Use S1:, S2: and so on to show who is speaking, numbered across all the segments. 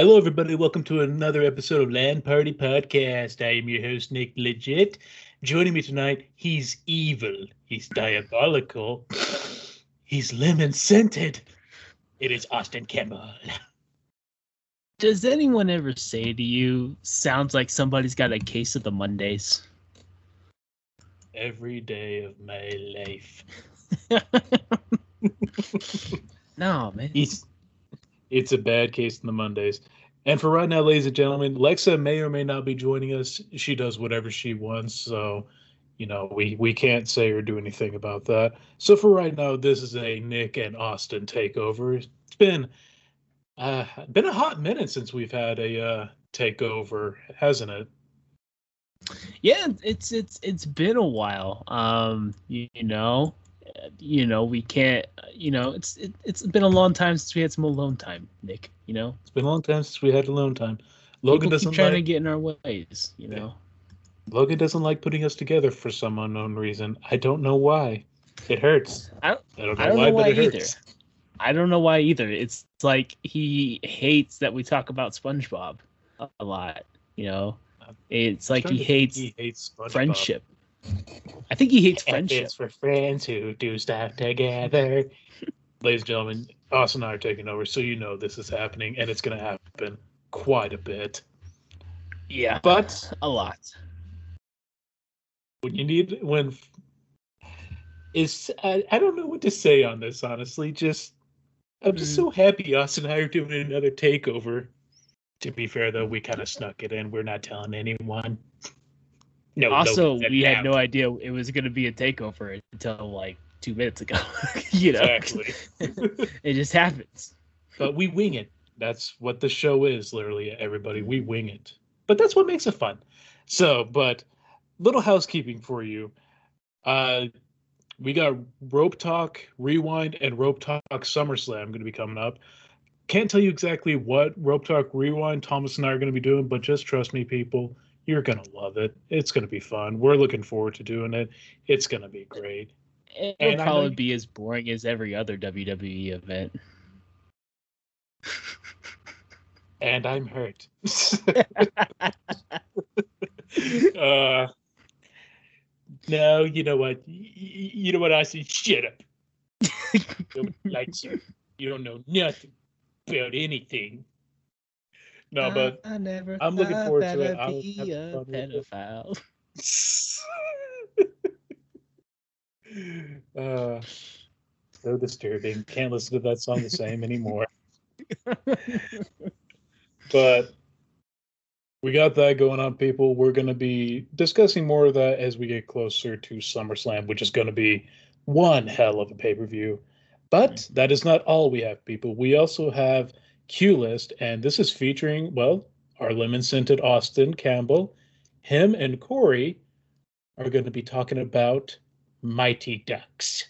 S1: Hello, everybody. Welcome to another episode of Land Party Podcast. I am your host, Nick Legit. Joining me tonight, he's evil, he's diabolical, he's lemon scented. It is Austin Campbell.
S2: Does anyone ever say to you, sounds like somebody's got a case of the Mondays?
S1: Every day of my life.
S2: no, man.
S1: It's, it's a bad case in the Mondays. And for right now, ladies and gentlemen, Lexa may or may not be joining us. She does whatever she wants, so you know we we can't say or do anything about that. So for right now, this is a Nick and Austin takeover. It's been uh been a hot minute since we've had a uh takeover, hasn't it?
S2: Yeah, it's it's it's been a while. Um, you, you know, you know, we can't, you know, it's it, it's been a long time since we had some alone time, Nick. You know,
S1: it's been a long time since we had alone time. Logan
S2: People
S1: doesn't
S2: keep trying
S1: like,
S2: to get in our ways. You know,
S1: Logan doesn't like putting us together for some unknown reason. I don't know why. It hurts.
S2: I don't,
S1: I don't know
S2: I don't
S1: why,
S2: know why
S1: it
S2: either.
S1: hurts.
S2: I don't know why either. It's like he hates that we talk about SpongeBob a, lot. You know, uh, it's like he hates
S1: he hates SpongeBob.
S2: friendship. I think he hates
S1: F
S2: friendship.
S1: is for friends who do stuff together. Ladies and gentlemen, Austin and I are taking over, so you know this is happening, and it's going to happen quite a bit.
S2: Yeah,
S1: But
S2: a lot.
S1: when you need, when is I, I don't know what to say on this, honestly. Just I'm just
S2: Mm.
S1: so happy Austin and I are doing another takeover. To be fair, though, we kind of snuck it in. We're not telling anyone. No.
S2: also,
S1: said
S2: we
S1: now.
S2: had no idea it was going to be a takeover until like two minutes ago. you know, it just happens.
S1: but we wing it. That's what the show is, literally, everybody. We wing it. But that's what makes it fun. So, but little housekeeping for you. Uh we got Rope Talk Rewind and Rope Talk SummerSlam going to be coming up. Can't tell you exactly what Rope Talk Rewind Thomas and I are going to be doing, but just trust me, people. You're going to love it. It's going to be fun. We're looking forward to doing it. It's going to be great.
S2: It'll
S1: And
S2: probably be as boring as every other WWE event.
S1: And I'm hurt. uh, no, you know what? You know what I said? Shut up. Nobody likes you. You don't know nothing about anything. No, but
S2: I, never
S1: I'm looking forward to it. I'll
S2: be a
S1: fun with it.
S2: pedophile.
S1: uh, so disturbing. Can't listen to that song the same anymore. but we got that going on, people. We're going to be discussing more of that as we get closer to SummerSlam, which is going to be one hell of a pay per view. But that is not all we have, people. We also have Q List, and this is featuring, well, our lemon scented Austin Campbell. Him and Corey are going to be talking about Mighty Ducks.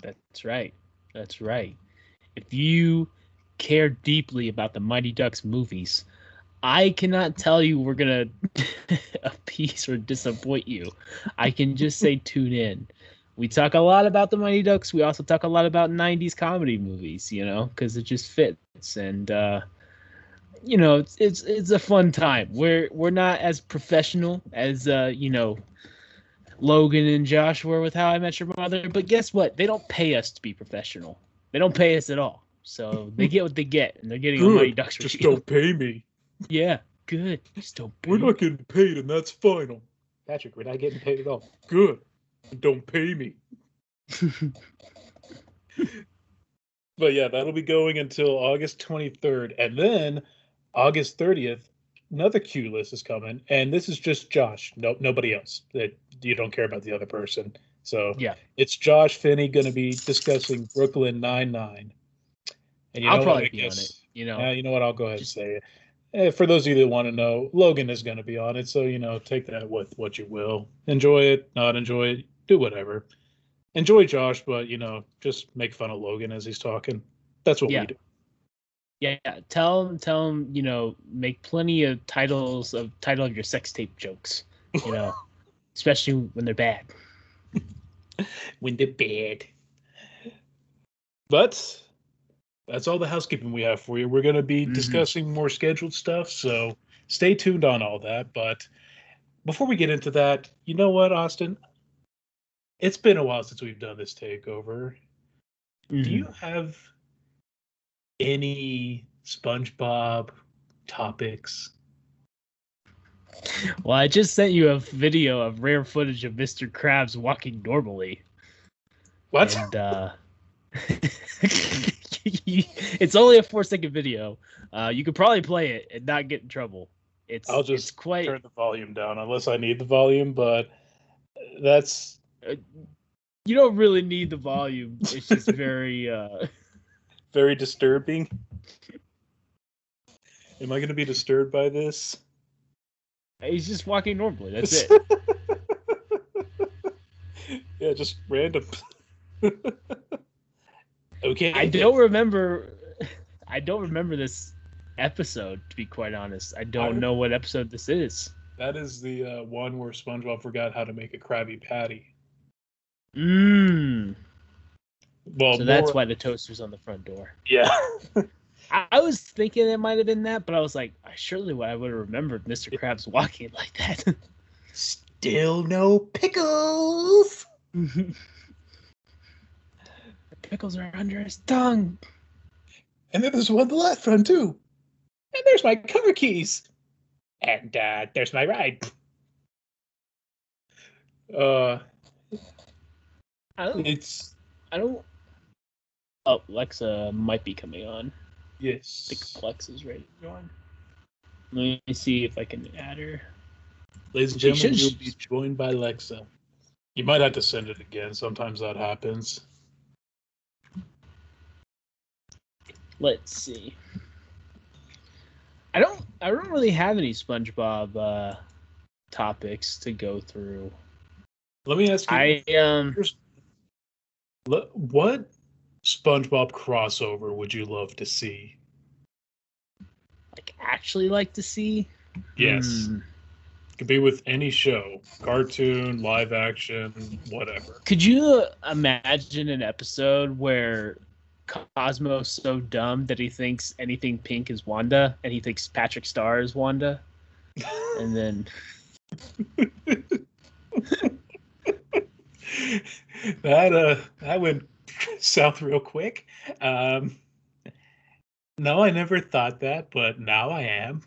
S2: That's right. That's right. If you care deeply about the Mighty Ducks movies, I cannot tell you we're gonna appease or disappoint you. I can just say tune in. We talk a lot about the Mighty Ducks. We also talk a lot about '90s comedy movies, you know, because it just fits. And uh, you know, it's, it's it's a fun time. We're we're not as professional as uh, you know Logan and Josh were with How I Met Your Mother, but guess what? They don't pay us to be professional. They don't pay us at all. So they get what they get, and they're getting a Mighty Ducks
S1: Just
S2: review.
S1: don't pay me.
S2: Yeah, good. Just don't pay.
S1: We're not getting paid, and that's final. Patrick, we're not getting paid at all. Good. Don't pay me. but yeah, that'll be going until August 23rd. And then August 30th, another Q list is coming. And this is just Josh. No, nobody else. That you don't care about the other person. So
S2: Yeah.
S1: it's Josh Finney going to be discussing Brooklyn Nine Nine. And you
S2: I'll probably
S1: what?
S2: Be on
S1: guess-
S2: it. You know,
S1: yeah, you know what? I'll go ahead and say it. Eh, for those of you that want to know, Logan is going to be on it, so you know, take that with what you will. Enjoy it, not enjoy it, do whatever. Enjoy Josh, but you know, just make fun of Logan as he's talking. That's what
S2: Yeah.
S1: we do.
S2: yeah. Tell him, tell him, You know, make plenty of titles of title of your sex tape jokes. You know, especially when they're bad.
S1: When they're bad. But that's all the housekeeping we have for you. We're going to be
S2: Mhm.
S1: discussing more scheduled stuff, so stay tuned on all that. But before we get into that, you know what, Austin? It's been a while since we've done this takeover. Do
S2: Mhm.
S1: you have any SpongeBob topics?
S2: Well, I just sent you a video of rare footage of Mr. Krabs walking normally.
S1: What?
S2: And uh it's only a four second video. Uh you could probably play it and not get in trouble. It's
S1: I'll
S2: it's
S1: just
S2: quite
S1: Turn the volume down unless I need the volume, but that's
S2: you don't really need the volume. It's just very uh
S1: very disturbing. Am I going to be disturbed by this?
S2: he's just walking normally. That's it.
S1: yeah, just random. okay.
S2: I don't remember I don't remember this episode to be quite honest. I don't
S1: don't-
S2: know what episode this is.
S1: That is the uh, one where SpongeBob forgot how to make a Krabby Patty.
S2: Mmm.
S1: Well,
S2: So that's why the toaster's on the front door.
S1: Yeah.
S2: I, I was thinking it might have been that, but I was like, I surely would I would have remembered Mr. Krabs walking like that.
S1: Still no pickles.
S2: the pickles are under his tongue.
S1: And then there's one on the left front too. And there's my cover keys. And uh, there's my ride. Uh,
S2: I don't.
S1: it's
S2: I don't. Oh, Lexa might be coming on. I
S1: yes.
S2: think Lex ready to join. Let me see if I can add her.
S1: Ladies and gentlemen,
S2: should-
S1: you'll be joined by Lexa. You might have to send it again. Sometimes that happens.
S2: Let's see. I don't. I don't really have any SpongeBob uh, topics to go through.
S1: Let me ask you.
S2: I um.
S1: le- what SpongeBob crossover would you love to see?
S2: like actually like to see.
S1: Yes.
S2: Hmm.
S1: Could be with any show, cartoon, live action, whatever.
S2: Could you imagine an episode where Cosmo's so dumb that he thinks anything pink is Wanda, and he thinks Patrick Star is Wanda, and then
S1: that uh that went south real quick. Um no, I never thought that, but now I am.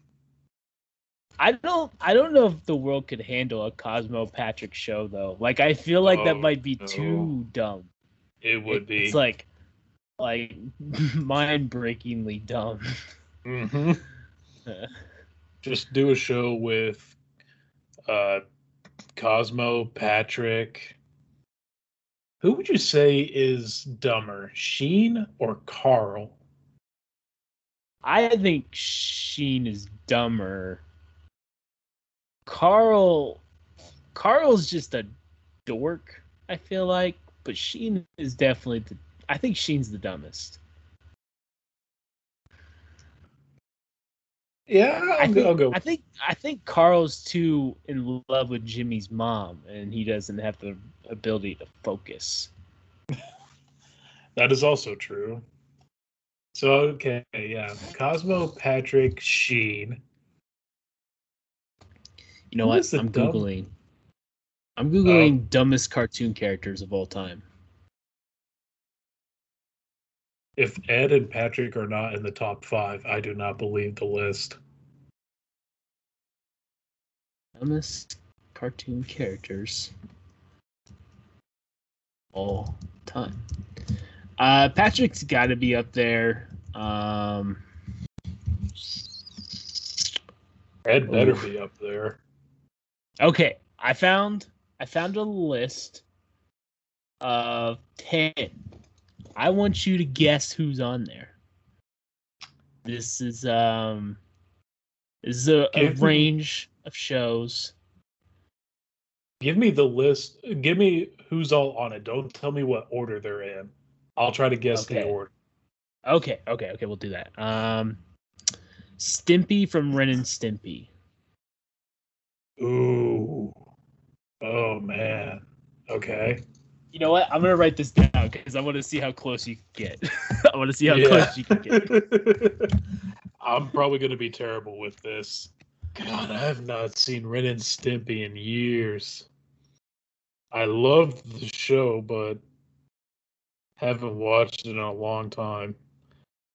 S2: I don't I don't know if the world could handle a Cosmo Patrick show though. Like I feel like that
S1: Oh,
S2: might be
S1: no.
S2: too dumb.
S1: It would
S2: It-
S1: be.
S2: It's like like mind breakingly dumb.
S1: Mhm. Just do a show with uh Cosmo, Patrick. Who would you say is dumber, Sheen or Carl?
S2: I think Sheen is dumber. Carl Carl's just a dork, I feel like, but Sheen is definitely the I think Sheen's the dumbest.
S1: Yeah,
S2: I
S1: I'll,
S2: think,
S1: go, I'll go.
S2: I think I think Carl's too in love with Jimmy's mom and he doesn't have the ability to focus.
S1: That is also true. So okay, yeah. Cosmo, Patrick, Sheen.
S2: You know
S1: Who
S2: what?
S1: is the
S2: I'm
S1: dumb-
S2: googling. I'm googling oh. dumbest cartoon characters of all time.
S1: If Ed and Patrick are not in the top five, I do not believe the list.
S2: Dumbest cartoon characters all time. Uh, Patrick's got to be up there. Um,
S1: Ed better
S2: Oof.
S1: be up there.
S2: okay, I found I found a list of ten. I want you to guess who's on there. This is um, this is a, a
S1: Give me-
S2: range of shows.
S1: Give me the list. Give me who's all on it. Don't tell me what order they're in. I'll try to guess the order.
S2: Okay, okay, okay, we'll do that. Um Stimpy from Ren and Stimpy.
S1: Ooh. Oh man. Okay.
S2: You know what? I'm gonna write this down because I want to see how close you get. I want to see how
S1: Yeah.
S2: close you can get.
S1: I'm probably going to be terrible with this. God, I have not seen Ren and Stimpy in years. I loved the show, but haven't watched it in a long time.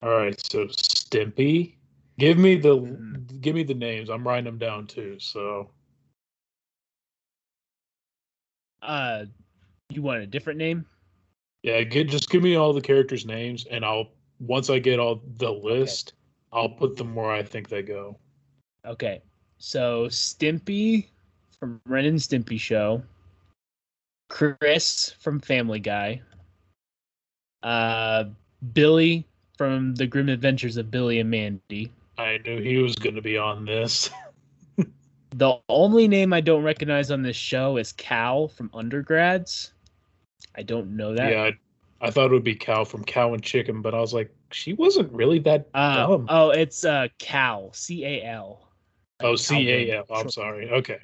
S1: All right, so Stimpy, give me the
S2: Mhm.
S1: give me the names. I'm writing them down too. So
S2: Uh, you want a different name?
S1: yeah, get just give me all the characters' names, and I'll once I get all the list, I'll put them where I think they go.
S2: Okay. So Stimpy from Ren and Stimpy Show. Chris from Family Guy. Uh, Billy from The Grim Adventures of Billy and Mandy.
S1: I knew he was going to be on this.
S2: The only name I don't recognize on this show is Cal from Undergrads. I don't know that.
S1: Yeah, I, I thought it would be Cow from Cow and Chicken, but I was like, she wasn't really that
S2: Uh,
S1: dumb.
S2: oh, it's uh Cal, C A L.
S1: oh, C A L. I'm sorry. Okay.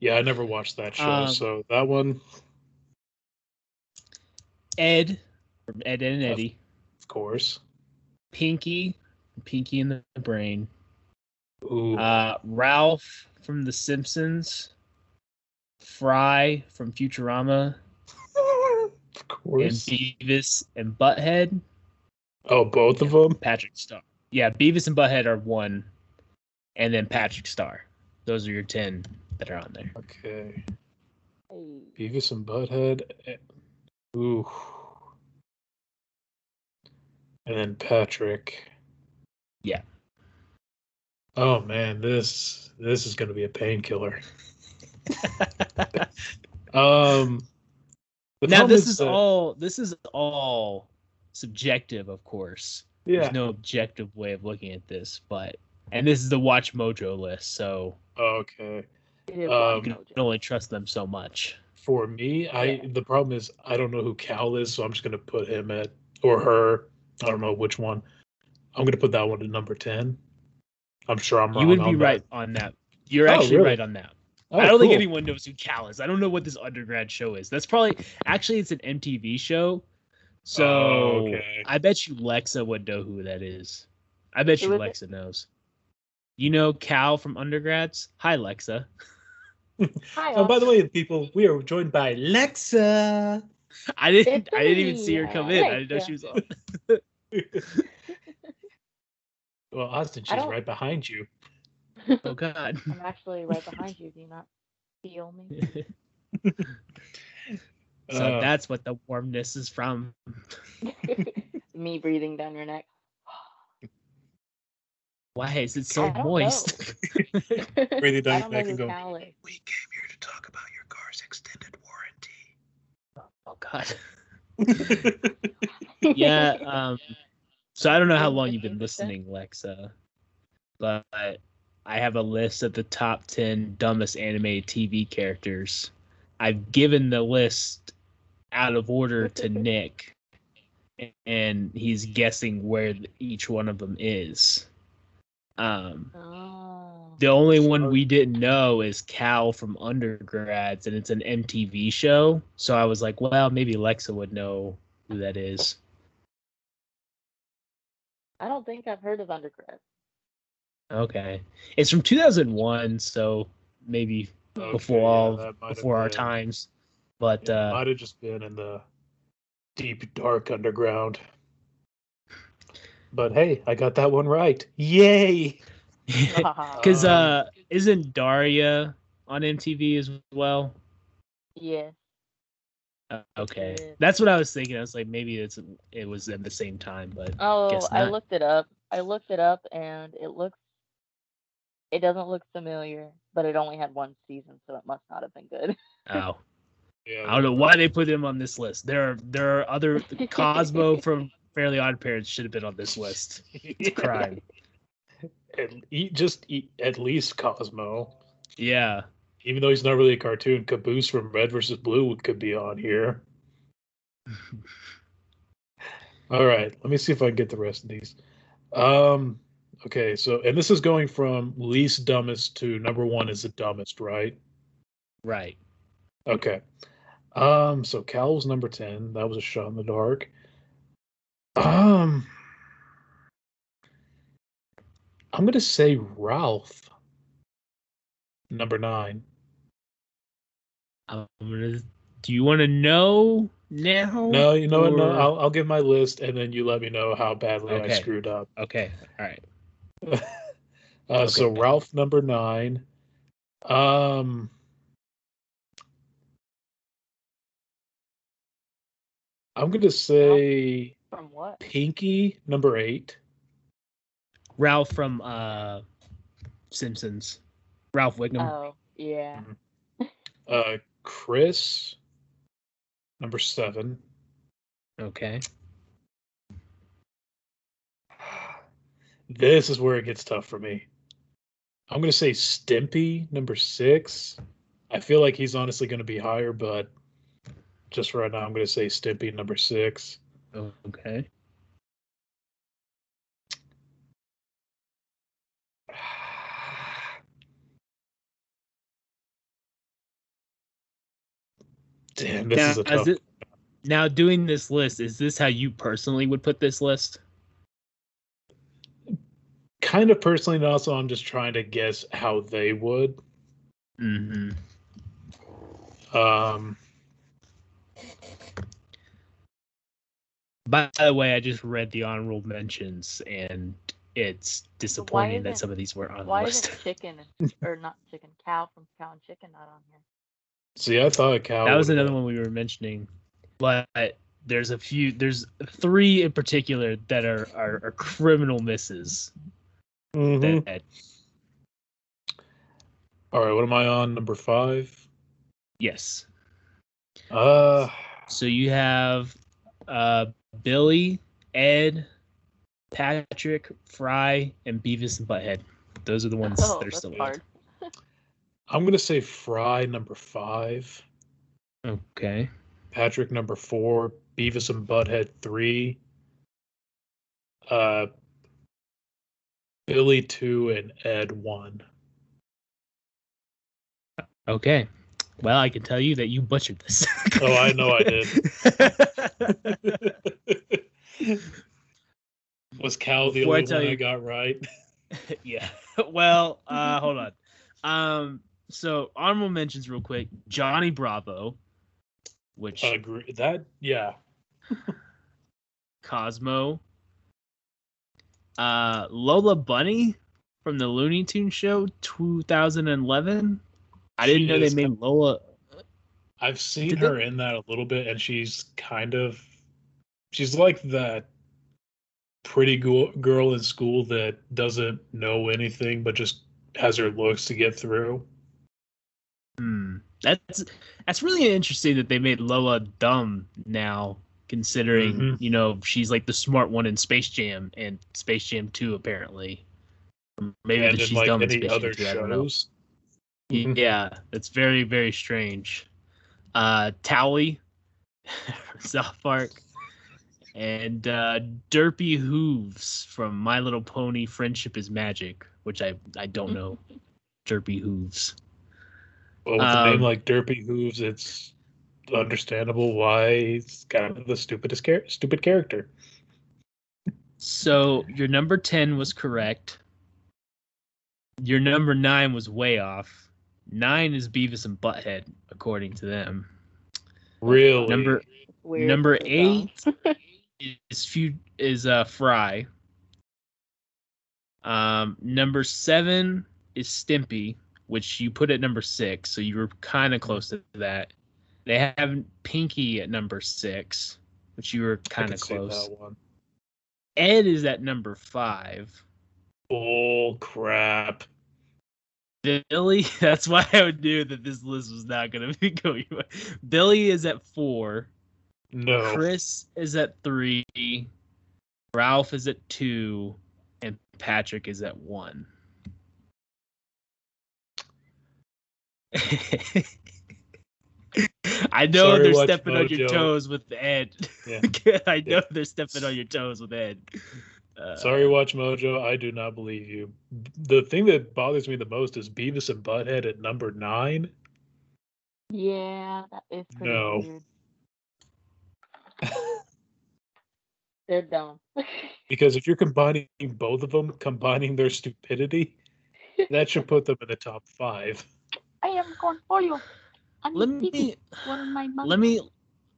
S1: Yeah, I never watched that show,
S2: Um,
S1: so that one,
S2: Ed from Ed and Eddie.
S1: of course.
S2: Pinky, Pinky and the Brain.
S1: Ooh,
S2: Uh, Ralph from The Simpsons. Fry from Futurama.
S1: Of course. And.
S2: Beavis and Butthead.
S1: oh, both of them.
S2: Patrick Star. Yeah, Beavis and Butthead are one. And then Patrick Star. Those are your 10 that are on there.
S1: Okay. Beavis and Butthead. eh, Ooh. And then Patrick.
S2: Yeah.
S1: Oh man, this this is gonna be a painkiller. Um. The
S2: now this is
S1: that-
S2: all this is all subjective, of course.
S1: Yeah.
S2: There's no objective way of looking at this, but and this is the Watch Mojo list, so
S1: Okay. Um,
S2: you can only trust them so much.
S1: For me, I
S3: Yeah.
S1: the problem is I don't know who Cal is, so I'm just gonna put him at or her. I don't know which one. I'm gonna put that one at number ten. I'm sure I'm wrong.
S2: You would be
S1: on that.
S2: right on that. You're
S1: Oh,
S2: actually
S1: really?
S2: right on that.
S1: Oh,
S2: I don't oh,
S1: think
S2: anyone knows who Cal is. I don't know what this undergrad show is. That's probably actually it's an MTV show. So
S1: Oh, okay.
S2: I bet you Lexa would know who that is. I bet you
S3: is
S2: Lexa knows. You know Cal from undergrads? Hi Lexa.
S3: Hi,
S1: Oh, by the way, people, we are joined by Lexa.
S2: I didn't I didn't even see her come in. I didn't know she was on.
S1: well, Austin, she's right behind you.
S2: Oh god.
S3: I'm actually right behind you. Do you not feel me?
S2: so
S1: Uh,
S2: that's what the warmness is from.
S3: me breathing down your neck.
S2: Why is it so
S3: I don't
S2: moist?
S1: Breathing down
S3: I
S1: your neck and go,
S3: Cal.
S1: We came here to talk about your car's extended warranty.
S2: oh god. yeah um so i don't know how long you've been listening lexa but i have a list of the top 10 dumbest animated tv characters i've given the list out of order to nick and he's guessing where each one of them is um
S3: Oh.
S2: the only one we didn't know is Cal from Undergrads, and it's an MTV show. So I was like, well, maybe Lexa would know who that is.
S3: I don't think I've heard of undergrad.
S2: Okay, it's from 2001, so maybe
S1: Okay,
S2: before all
S1: that might have
S2: before our
S1: been-
S2: times. But
S1: yeah,
S2: uh,
S1: might have just been in the deep, dark underground. But hey, I got that one right. Yay!
S2: because
S1: Um,
S2: uh, isn't Daria on MTV as well?
S3: yeah.
S2: Uh, okay,
S3: Yeah.
S2: that's what I was thinking. I was like, maybe it's it was at the same time, but
S3: Oh, I looked it up. I looked it up, and it looks. It doesn't look familiar, but it only had one season, so it must not have been good.
S2: oh.
S1: Yeah,
S2: I don't know why they put him on this list. There are there are other Cosmo from Fairly Odd Parents should have been on this list. It's a crime.
S1: At, e- just e- at least Cosmo,
S2: Yeah.
S1: even though he's not really a cartoon. Caboose from Red versus Blue could be on here. All right, let me see if I can get the rest of these. Um, okay, so and this is going from least dumbest to number one is the dumbest, right?
S2: Right.
S1: Okay. Um, so Cal was number ten. That was a shot in the dark. Um, I'm gonna say Ralph. Number nine.
S2: I'm gonna. Do you want to know now?
S1: No, you know what? No, I'll, I'll give my list, and then you let me know how badly I screwed up.
S2: Okay. All right.
S1: uh, So Ralph number nine. Um, I'm gonna say
S3: From what?
S1: Pinky number eight.
S2: Ralph from uh Simpsons. Ralph Wiggum.
S3: Oh, yeah.
S1: Uh, Chris number seven.
S2: Okay.
S1: This is where it gets tough for me. I'm gonna say Stimpy number six. I feel like he's honestly gonna be higher, but just right now, I'm gonna say Stimpy number six.
S2: Okay.
S1: Damn, this
S2: now,
S1: is a tough.
S2: it- now doing this list, is this how you personally would put this list?
S1: Kind of personally, and also I'm just trying to guess how they would.
S2: Mm-hmm.
S1: Um,
S2: By the way, I just read the honorable mentions, and it's disappointing that
S3: isn't-
S2: some of these weren't on the
S3: Why
S2: list.
S3: isn't chicken or not chicken cow from cow and chicken not on here?
S1: see, I thought cow.
S2: that was another
S1: been-
S2: one we were mentioning, but there's a few. There's three in particular that are are, are criminal misses.
S1: Mhm.
S2: That
S1: All right, what am I on? Number five.
S2: yes.
S1: Uh,
S2: So you have uh, Billy, Ed, Patrick, Fry, and Beavis and Butthead. Those are the ones
S3: oh,
S2: that are still
S3: hard.
S1: I'm gonna say Fry number five.
S2: Okay.
S1: Patrick number four, Beavis and Butthead three, uh, Billy two, and Ed one.
S2: Okay. Well, I can tell you that you butchered this.
S1: Oh, I know I
S2: did.
S1: Was Cal the
S2: Before I
S1: only
S2: tell
S1: one I got right?
S2: yeah. Well, uh, hold on. Um, so honorable mentions real quick. Johnny Bravo, which I
S1: Agree. That yeah.
S2: Cosmo. Uh, Lola Bunny from the Looney Tunes show 2011. I didn't
S1: She
S2: know they made Lola.
S1: I've seen
S2: Did they-
S1: her in that a little bit, and she's kind of she's like that pretty go- girl in school that doesn't know anything but just has her looks to get through.
S2: Hmm. That's that's really interesting that they made Lola dumb now, considering
S1: Mhm.
S2: you know she's like the smart one in Space Jam and Space Jam 2 apparently. Maybe
S1: and
S2: that she's
S1: like
S2: dumb in Space
S1: other
S2: Jam 2. I don't know.
S1: Mhm.
S2: Yeah, it's very very strange. Uh, from South Park, and uh, Derpy Hooves from My Little Pony: Friendship is Magic, which I I don't know. Derpy Hooves.
S1: Well, with a name
S2: Um,
S1: like Derpy Hooves, it's understandable why he's kind of the stupidest char- stupid character.
S2: So your number ten was correct. Your number nine was way off. Nine is Beavis and Butthead, according to them.
S1: Really,
S2: Number
S3: Weird.
S2: number eight is few is uh Fry. Um, number seven is Stimpy, which you put at number six, so you were kind of close to that. They have Pinky at number six, which you were kind of close. Ed is at number five.
S1: Bull crap.
S2: Billy, that's why I knew that this list was not going to be going. Billy is at four.
S1: No.
S2: Chris is at three. Ralph is at two. And Patrick is at one. I know
S1: Sorry,
S2: they're
S1: Watch
S2: stepping on your toes with Ed.
S1: Yeah.
S2: I know
S1: Yeah.
S2: they're stepping on your toes with Ed. Uh,
S1: Sorry, Watch Mojo. I do not believe you. The thing that bothers me the most is Beavis and Butthead at number nine.
S3: Yeah, that is pretty
S1: No.
S3: weird. They're dumb.
S1: Because if you're combining both of them, combining their stupidity, that should put them in the top five.
S3: I am going for you. I
S2: Let me
S3: one of my
S2: let me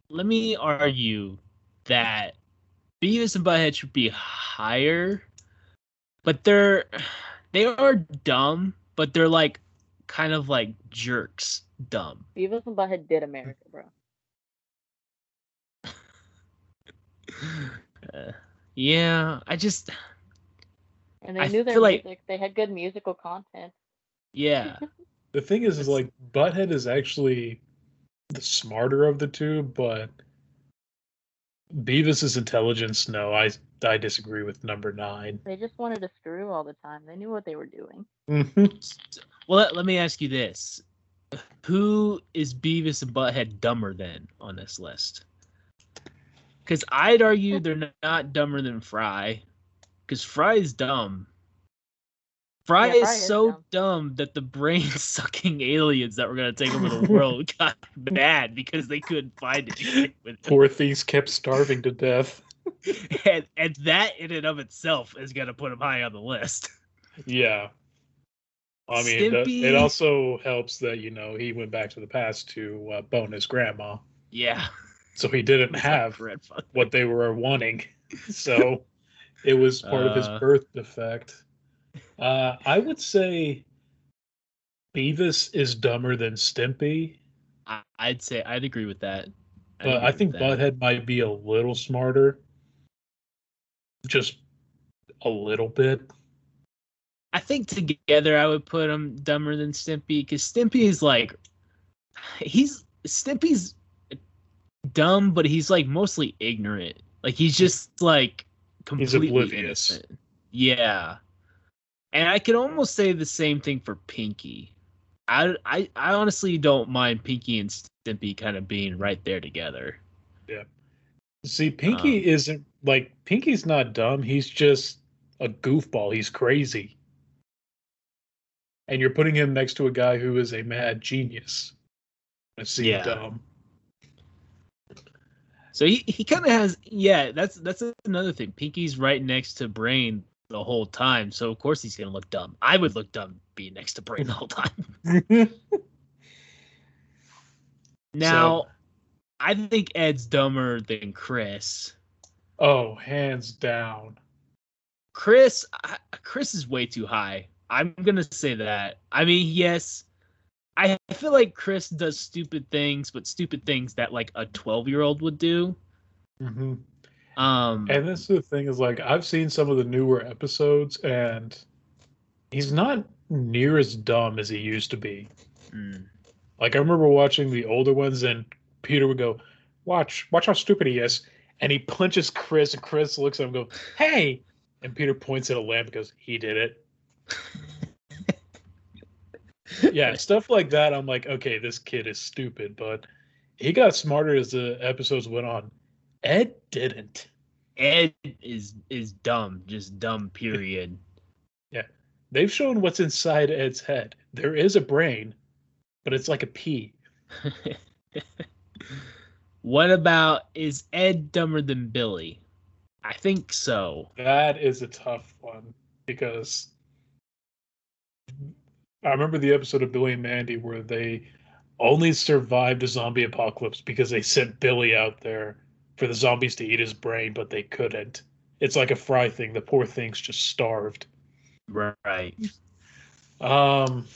S2: let me argue that Beavis and Butthead should be higher, but they're they are dumb, but they're like kind of like jerks dumb.
S3: Beavis and Butthead did America, bro.
S2: Uh, yeah, I just
S3: And they
S2: I
S3: knew their
S2: feel like-
S3: music. They had good musical content.
S2: yeah.
S1: The thing is, is like Butthead is actually the smarter of the two, but Beavis's intelligence, no, I I disagree with number nine.
S3: They just wanted to screw all the time. They knew what they were doing. Mm-hmm.
S2: Well, let, let me ask you this: Who is Beavis and Butthead dumber than on this list? Because I'd argue they're not dumber than Fry, because Fry is dumb. Fry
S3: Yeah,
S2: is
S3: Fry is
S2: so
S3: dumb.
S2: dumb. that the brain-sucking aliens that were gonna take over the world got mad because they couldn't find anything with.
S1: Poor things kept starving to death.
S2: And, and that in and of itself is gonna put him high on the list.
S1: Yeah. I mean, the-
S2: Stimpy-
S1: it also helps that you know he went back to the past to uh, bone his grandma,
S2: Yeah,
S1: so he didn't have what they were wanting. So it was part of his
S2: Uh.
S1: birth defect. Uh, I would say Beavis is dumber than Stimpy,
S2: I'd say I'd agree with that. I'd
S1: but I think. Butthead might be a little smarter. Just a little bit.
S2: I think together I would put him dumber than Stimpy because Stimpy is like he's Stimpy's dumb, but he's like mostly ignorant. Like he's just like completely innocent. Yeah, and I could almost say the same thing for Pinky. I I, I honestly don't mind Pinky and Stimpy kind of being right there together. Yeah.
S1: See, Pinky
S2: Um,
S1: isn't like Pinky's not dumb. He's just a goofball. He's crazy. And you're putting him next to a guy who is a mad genius. It seems
S2: Yeah.
S1: dumb.
S2: So he, he kind of has yeah. That's that's another thing. Pinky's right next to Brain the whole time, so of course he's gonna look dumb. I would look dumb being next to Brain the whole time. Now, I think Ed's dumber than Chris.
S1: oh, hands down.
S2: Chris, I- Chris is way too high. I'm gonna say that. I mean, yes, I feel like Chris does stupid things, but stupid things that like a 12 year old would do.
S1: hmm
S2: Um,
S1: And this is the thing is like I've seen some of the newer episodes, and he's not near as dumb as he used to be.
S2: mm,
S1: Like I remember watching the older ones, and Peter would go, "Watch, watch how stupid he is," and he punches Chris, and Chris looks at him, and go, "Hey!" And Peter points at a lamp, and goes, "He did it." yeah, stuff like that. I'm like, okay, this kid is stupid, but he got smarter as the episodes went on. Ed didn't.
S2: Ed is is dumb, just dumb. Period.
S1: Yeah, they've shown what's inside Ed's head. There is a brain, but it's like a pea.
S2: what about is Ed dumber than Billy? I think so.
S1: That is a tough one because I remember the episode of Billy and Mandy where they only survived a zombie apocalypse because they sent Billy out there for the zombies to eat his brain, but they couldn't. It's like a fry thing. The poor thing's just starved.
S2: Right.
S1: Um,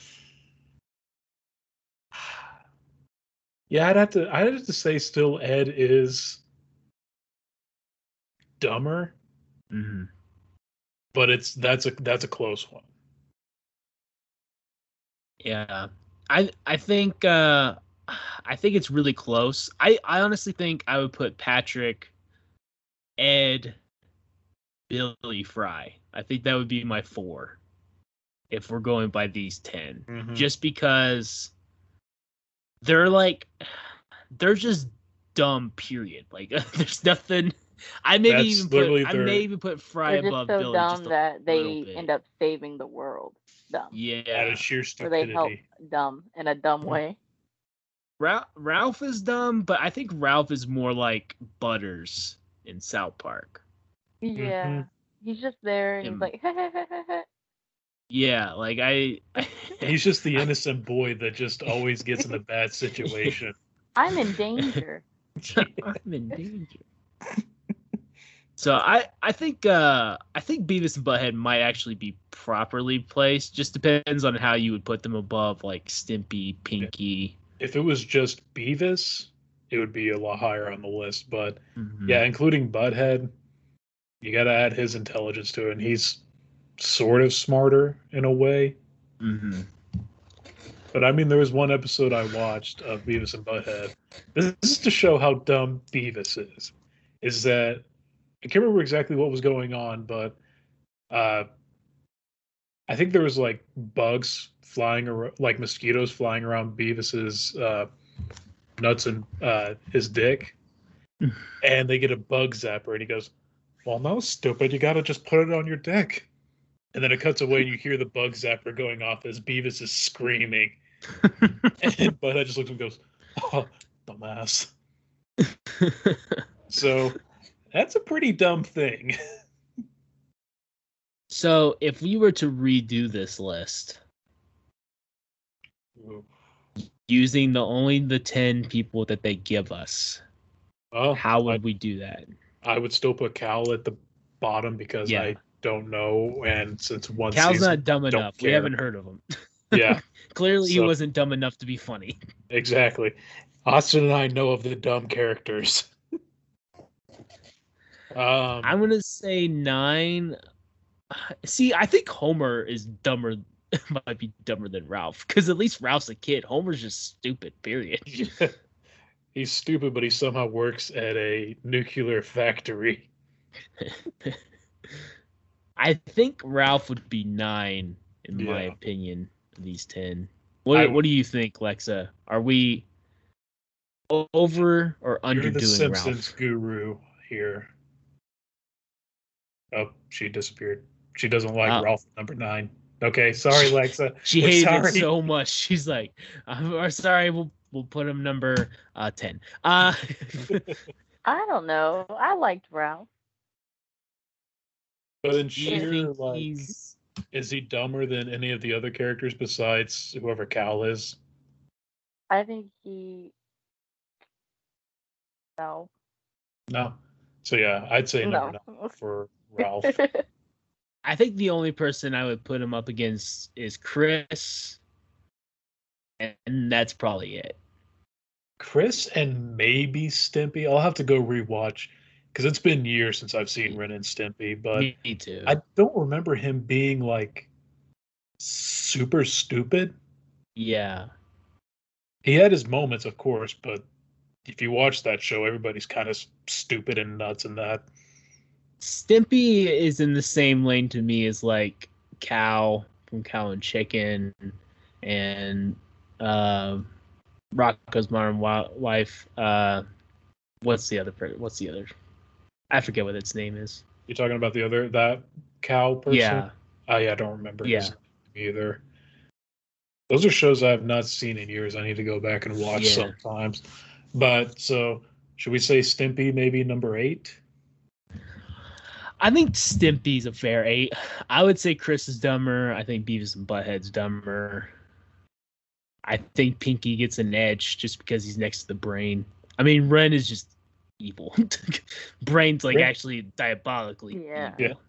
S1: yeah, I'd have to. I'd have to say, still, Ed is dumber,
S2: hmm
S1: but it's that's a that's a close one.
S2: Yeah. I I think uh I think it's really close. I I honestly think I would put Patrick, Ed, Billy Fry. I think that would be my four if we're going by these 10.
S1: Mhm.
S2: Just because they're like they're just dumb period. Like there's nothing I maybe even
S1: literally
S2: put I
S1: their-
S2: may even put Fry
S3: They're just
S2: above
S3: so
S2: Billy
S3: dumb
S2: just a
S3: that they
S2: bit.
S3: end up saving the world. Dumb.
S2: Yeah.
S1: out of sheer
S3: Or they help
S1: stupidity.
S3: dumb in a dumb way.
S2: Ralph, Ralph is dumb, but I think Ralph is more like Butters in South Park.
S3: Yeah.
S1: Mhm.
S3: He's just there and
S2: Him.
S3: he's like,
S2: Yeah, like I.
S1: He's just the innocent boy that just always gets in a bad situation.
S3: I'm in danger.
S2: I'm in danger. So I I think uh I think Beavis and Butthead might actually be properly placed. Just depends on how you would put them above like Stimpy, Pinky.
S1: If it was just Beavis, it would be a lot higher on the list. But
S2: Mhm.
S1: yeah, including Butthead, you got to add his intelligence to it, and he's sort of smarter in a way.
S2: Mhm.
S1: But I mean, there was one episode I watched of Beavis and Butthead. This is to show how dumb Beavis is. Is that I can't remember exactly what was going on, but uh, I think there was like bugs flying around, like mosquitoes flying around Beavis's uh, nuts and uh, his dick, and they get a bug zapper, and he goes, "Well, no, stupid, you got to just put it on your dick." And then it cuts away, and you hear the bug zapper going off as Beavis is screaming. and Butthead just looks and goes, "Oh, dumbass." So that's a pretty dumb thing.
S2: so if we were to redo this list using the only the ten people that they give us,
S1: Well,
S2: how would
S1: I,
S2: we do that?
S1: I would still put Cal at the bottom because
S2: Yeah.
S1: I don't know, and since one
S2: Cal's
S1: season,
S2: not dumb enough. We haven't heard of him.
S1: yeah,
S2: Clearly, he wasn't dumb enough to be funny.
S1: exactly. Austin and I know of the dumb characters. um,
S2: I'm gonna say nine. See, I think Homer is dumber. Might be dumber than Ralph because at least Ralph's a kid. Homer's just stupid. Period.
S1: he's stupid, but he somehow works at a nuclear factory.
S2: I think Ralph would be nine in my opinion. These ten. What
S1: I-
S2: What do you think, Lexa? Are we over or
S1: You're the Simpsons
S2: Ralph?
S1: guru here. Oh, she disappeared. She doesn't like
S2: Oh.
S1: Ralph number nine. Okay, sorry, Lexa.
S2: She
S1: We're
S2: hated
S1: sorry.
S2: it so much. She's like, "I'm sorry. We'll we'll put him number uh ten. Uh,
S3: I don't know. I liked Ralph.
S1: But in
S2: do you
S1: sheer like,
S2: he's
S1: is he dumber than any of the other characters besides whoever Cal is?
S3: I think he. No.
S1: No. So yeah, I'd say number
S3: No.
S1: nine for Ralph.
S2: I think the only person I would put him up against is Chris, and that's probably it.
S1: Chris and maybe Stimpy. I'll have to go rewatch because it's been years since I've seen Ren and Stimpy, but
S2: Me too.
S1: I don't remember him being like super stupid.
S2: yeah,
S1: He had his moments, of course, but if you watch that show, everybody's kind of stupid and nuts in that.
S2: Stimpy is in the same lane to me as like Cow from Cow and Chicken, and uh, Rocko's Modern Life. Uh, what's the other? What's the other? I forget what its name is.
S1: You're talking about the other that cow person?
S2: Yeah,
S1: Oh yeah, I don't remember
S2: Yeah.
S1: his name either. Those are shows I have not seen in years. I need to go back and watch
S2: Yeah.
S1: sometimes. But so should we say Stimpy maybe number eight?
S2: I think Stimpy's a fair eight. I would say Chris is dumber. I think Beavis and Butthead's dumber. I think Pinky gets an edge just because he's next to the brain. I mean, Ren is just evil. Brain's like
S1: Ren-
S2: actually diabolically
S3: Yeah.
S2: evil.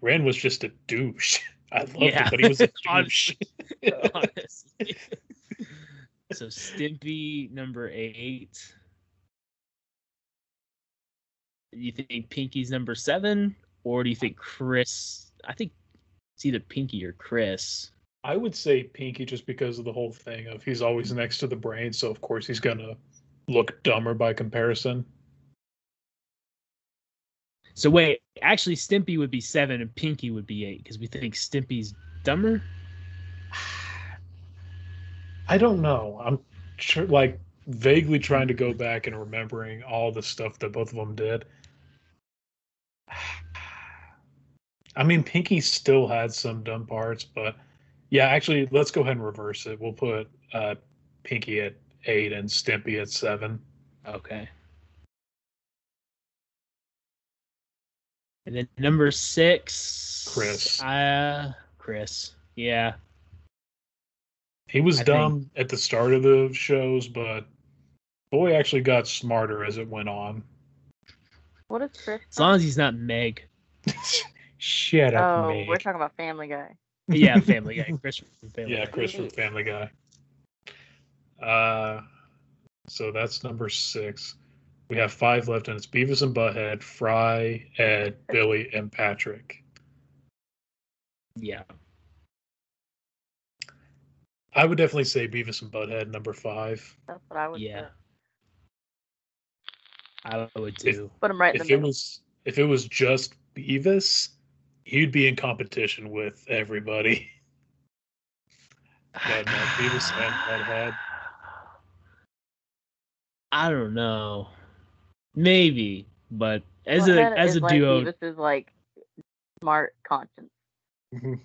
S1: Ren was just a douche. I loved
S2: Yeah.
S1: it, but he was a douche.
S2: Honestly. Honestly. so Stimpy number eight. You think Pinky's number seven, or do you think Chris? I think it's either Pinky or Chris.
S1: I would say Pinky just because of the whole thing of he's always next to the brain, so of course he's gonna look dumber by comparison.
S2: So wait, actually, Stimpy would be seven and Pinky would be eight because we think Stimpy's dumber.
S1: I don't know. I'm tr- like vaguely trying to go back and remembering all the stuff that both of them did. I mean, Pinky still had some dumb parts, but yeah, actually, let's go ahead and reverse it. We'll put uh, Pinky at eight and Stimpy at seven.
S2: Okay. And then number six,
S1: Chris.
S2: Uh, Chris. Yeah.
S1: He was
S2: I
S1: dumb at the start of the shows, but boy actually got smarter as it went on.
S3: What is Chris?
S2: As long as he's not Meg.
S1: Shut up,
S3: oh,
S1: Meg.
S3: we're talking about Family Guy.
S2: Yeah, Family Guy. Chris from Family
S1: Yeah,
S2: Guy.
S1: Chris from Family Guy. Uh, so that's number six. We have five left, and it's Beavis and Butthead, Fry, Ed, Billy, and Patrick.
S2: Yeah.
S1: I would definitely say Beavis and Butthead number five.
S3: That's what I would
S2: Yeah.
S3: say.
S2: I would too.
S3: Put him right in
S1: If
S3: the
S1: it
S3: middle.
S1: was if it was just Beavis, he'd be in competition with everybody. But no, Beavis and Butthead.
S2: I don't know. Maybe, but as a as a
S3: like
S2: duo,
S3: Beavis is like smart conscience
S1: Mhm.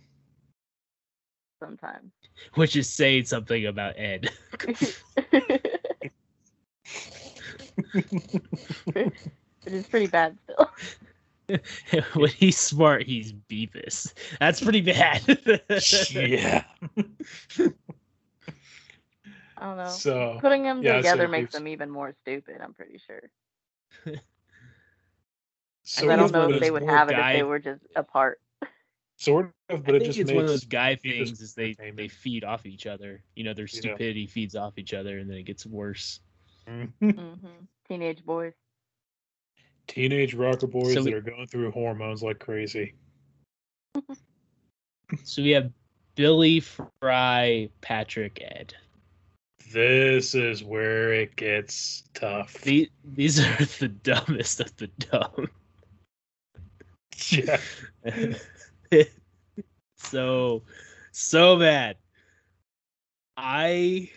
S3: sometimes.
S2: which is saying something about Ed.
S3: it is pretty bad still.
S2: when he's smart, he's Beavis. That's pretty bad.
S1: yeah.
S3: I don't know.
S1: So
S3: Putting them
S1: yeah, I'd
S3: together makes them even more stupid. I'm pretty sure.
S1: sort
S3: I don't know if they would
S2: more
S3: have it if they were just apart.
S1: Sort of, but
S2: I
S1: it
S2: think
S1: just
S2: it's
S1: makes
S2: one of those guy things is they they feed off each other. You know, their
S1: You know.
S2: stupidity feeds off each other, and then it gets worse.
S1: Mhm.
S3: hmm Teenage boys.
S1: Teenage rocker boys
S2: So
S1: that are going through hormones like crazy.
S2: So we have Billy, Fry, Patrick, Ed.
S1: This is where it gets tough.
S2: The, these are the dumbest of the dumb.
S1: yeah.
S2: so so bad. I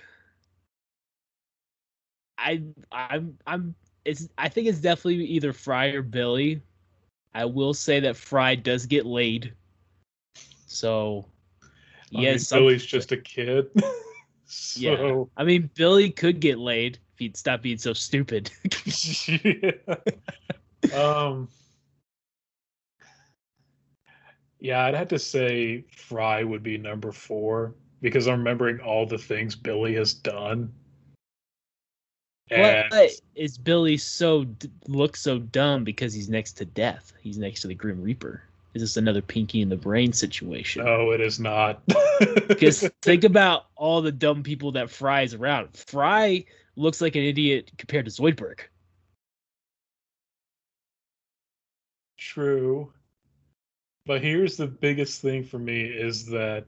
S2: I I'm I'm it's I think it's definitely either Fry or Billy. I will say that Fry does get laid. So
S1: I mean,
S2: yes,
S1: Billy's just a kid. so
S2: Yeah. I mean Billy could get laid if he'd stop being so stupid.
S1: yeah. um yeah i'd have to say fry would be number four because i'm remembering all the things billy has done and
S2: But is Billy so d- look so dumb because he's next to death? He's next to the Grim Reaper. Is this another Pinky and the Brain situation?
S1: no it is not
S2: Because think about all the dumb people that Fry is around. Fry looks like an idiot compared to Zoidberg.
S1: True. But here's the biggest thing for me is that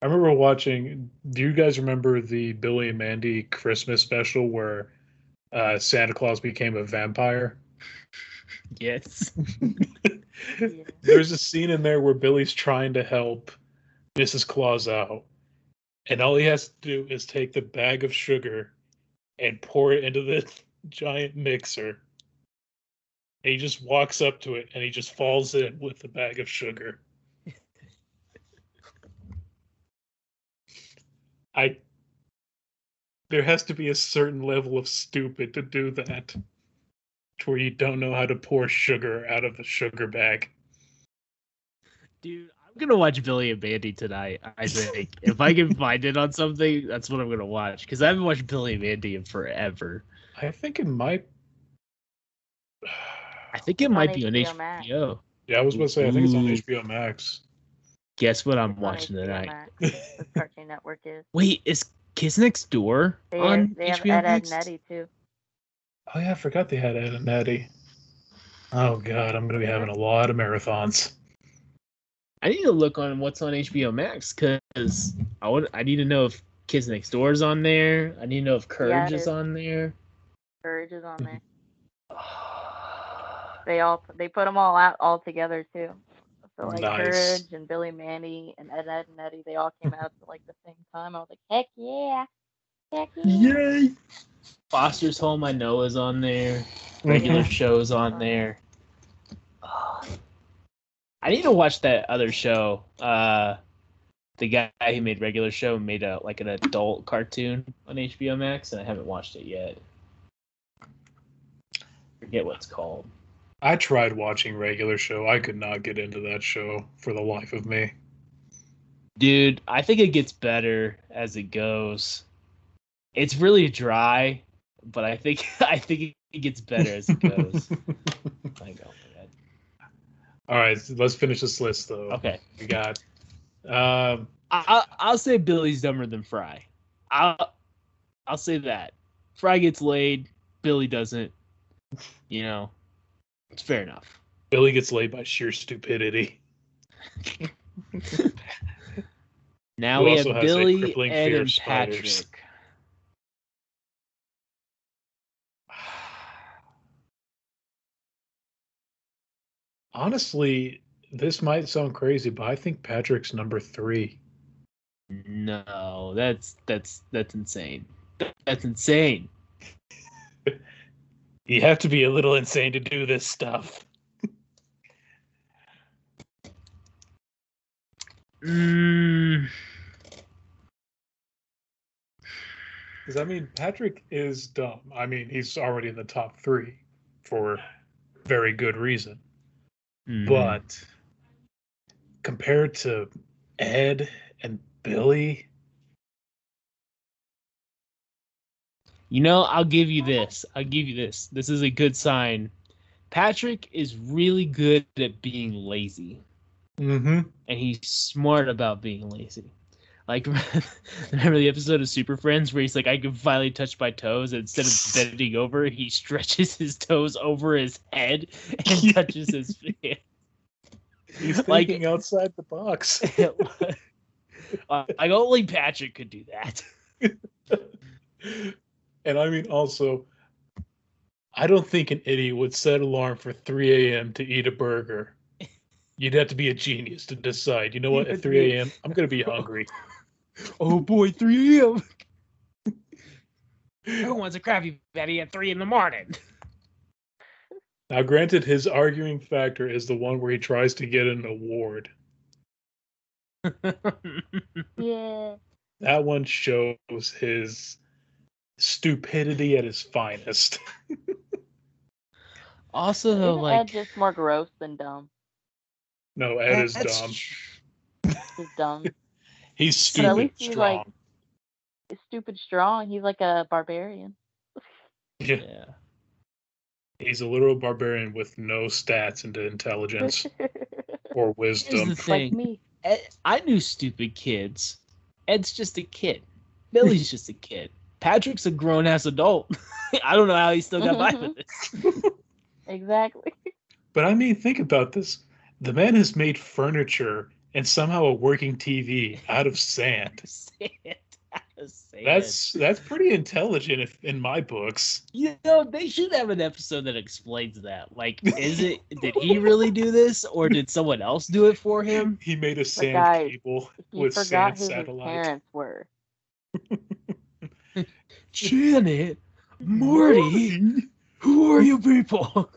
S1: I remember watching. Do you guys remember the Billy and Mandy Christmas special where uh, Santa Claus became a vampire?
S2: Yes.
S1: There's a scene in there where Billy's trying to help Mrs. Claus out, and all he has to do is take the bag of sugar and pour it into the giant mixer. And he just walks up to it and he just falls in with the bag of sugar. I there has to be a certain level of stupid to do that. To where you don't know how to pour sugar out of a sugar bag.
S2: Dude, I'm gonna watch Billy and Mandy tonight. I think if I can find it on something, that's what I'm gonna watch. Because I haven't watched Billy and Mandy in forever.
S1: I think it might.
S2: I think it
S3: on
S2: might be on
S3: HBO Max.
S1: Yeah, I was going to say I think it's on
S2: mm-hmm.
S1: HBO Max.
S2: Guess what I'm watching tonight?
S3: Max. The Cartoon Network is.
S2: Wait, is Kids Next Door
S3: They,
S2: on
S3: they have
S2: HBO
S3: Ed, Ed,
S2: Max?
S3: and Eddie too.
S1: Oh yeah, I forgot they had Ed and Eddie. Oh god, I'm going to be having a lot of marathons.
S2: I need to look on what's on HBO Max because I would. I need to know if Kids Next Door is on there. I need to know if Courage
S3: it
S2: is
S3: is.
S2: on there.
S3: Courage is on there. They all they put them all out all together too. So like
S1: Nice.
S3: Courage and Billy Mandy and Ed, Edd n Eddy, they all came out at like the same time. I was like, heck yeah, heck yeah.
S1: Yay!
S2: Foster's Home, I know is on there. Regular
S3: Yeah.
S2: shows on there. Ah. I need to watch that other show. Uh, the guy who made regular show made a like an adult cartoon on HBO Max, and I haven't watched it yet. Forget what it's called.
S1: I tried watching regular show. I could not get into that show for the life of me.
S2: Dude, I think it gets better as it goes. It's really dry, but I think I think it gets better as it goes. Go.
S1: All right, let's finish this list though.
S2: Okay,
S1: We got um
S2: I, I- I'll say Billy's dumber than Fry. I'll I'll say that. Fry gets laid, Billy doesn't. You know, it's fair enough.
S1: Billy gets laid by sheer stupidity.
S2: Now
S1: Who
S2: we have Billy, Ed, and? Patrick.
S1: Honestly, this might sound crazy, but I think Patrick's number three.
S2: No, that's that's that's insane. That's insane.
S1: You have to be a little insane to do this stuff.
S2: Mm,
S1: Because I mean, Patrick is dumb. I mean, he's already in the top three for very good reason.
S2: mm.
S1: But compared to Ed and Billy,
S2: You know, I'll give you this. I'll give you this. This is a good sign. Patrick is really good at being lazy,
S1: mm-hmm.
S2: and he's smart about being lazy. Like, remember the episode of Super Friends where he's like, I can finally touch my toes, and instead of bending over, he stretches his toes over his head and touches his face.
S1: he's
S2: Like-
S1: thinking outside the box.
S2: Like, only Patrick could do that.
S1: And I mean, also, I don't think an idiot would set alarm for 3 a.m. to eat a burger. You'd have to be a genius to decide. You know what? At 3 a.m., I'm gonna be hungry.
S2: Oh boy, 3 a.m. Who wants a Krabby Patty at 3 in the morning?
S1: Now, granted, his arguing factor is the one where he tries to get an award.
S3: Yeah.
S1: That one shows his stupidity at his finest.
S2: also, though,
S3: Isn't
S2: like
S3: Ed just more gross than dumb?
S1: No, Ed is dumb.
S3: He's dumb.
S1: He's
S3: But at
S1: stupid
S3: least he's
S1: strong.
S3: like he's stupid strong. He's like a barbarian.
S1: Yeah,
S2: Yeah.
S1: he's a literal barbarian with no stats into intelligence or
S2: Here's
S1: wisdom.
S2: the
S3: like me.
S2: Ed, I knew stupid kids. Ed's just a kid. Billy's just a kid. Patrick's a grown ass adult. I don't know how he still got by with mm-hmm. this.
S3: Exactly.
S1: But I mean, think about this. The man has made furniture and somehow a working TV out of sand.
S2: Say it. Say it.
S1: That's that's pretty intelligent if, in my books.
S2: You know, they should have an episode that explains that. Like, is it did he really do this or did someone else do it for him?
S1: He made a sand
S3: guys,
S1: cable
S3: He
S1: with
S3: forgot
S1: sand
S3: who his
S1: satellite.
S3: parents were.
S2: Janet, Marty, who are you people?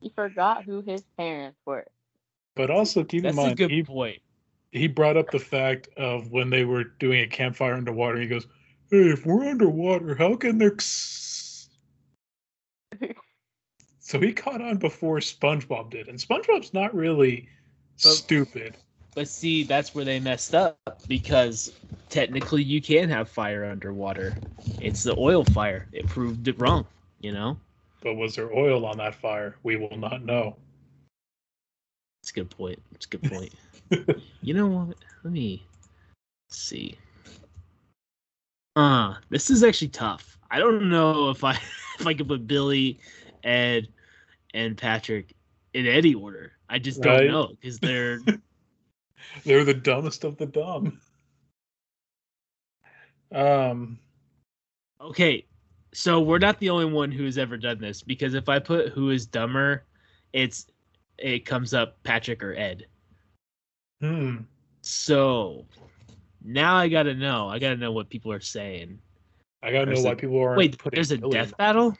S3: He forgot who his parents were.
S1: But also keep
S2: That's
S1: in
S2: a
S1: mind,
S2: good
S1: he,
S2: point.
S1: he brought up the fact of when they were doing a campfire underwater. He goes, "Hey, if we're underwater, how can there?" so he caught on before SpongeBob did, and SpongeBob's not really
S2: But-
S1: stupid.
S2: But see, that's where they messed up because technically you can have fire underwater. It's the oil fire. It proved it wrong, you know?
S1: But was there oil on that fire? We will not know.
S2: It's a good point. It's a good point. you know what? Let me see. Uh, this is actually tough. I don't know if I if I could put Billy, Ed, and Patrick in any order. I just don't know because they're
S1: They're the dumbest of the dumb. Um,
S2: okay. So we're not the only one who's ever done this because if I put who is dumber, it's it comes up Patrick or Ed.
S1: hmm.
S2: So now I gotta know. I gotta know what people are saying.
S1: I gotta know
S2: There's
S1: why people aren't
S2: Wait, there's a death battle?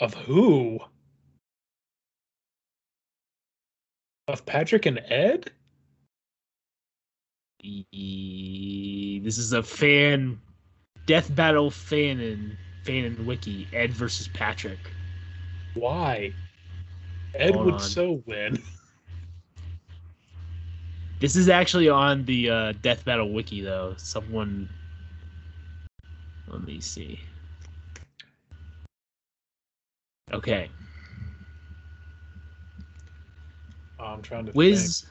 S1: Of who? Of Patrick and Ed?
S2: This is a fan death battle fan and fan and wiki Ed versus Patrick.
S1: Why? Ed
S2: Hold
S1: would
S2: on.
S1: so win.
S2: This is actually on the uh, death battle wiki though. Someone, let me see. Okay,
S1: Oh, I'm trying to
S2: Wiz,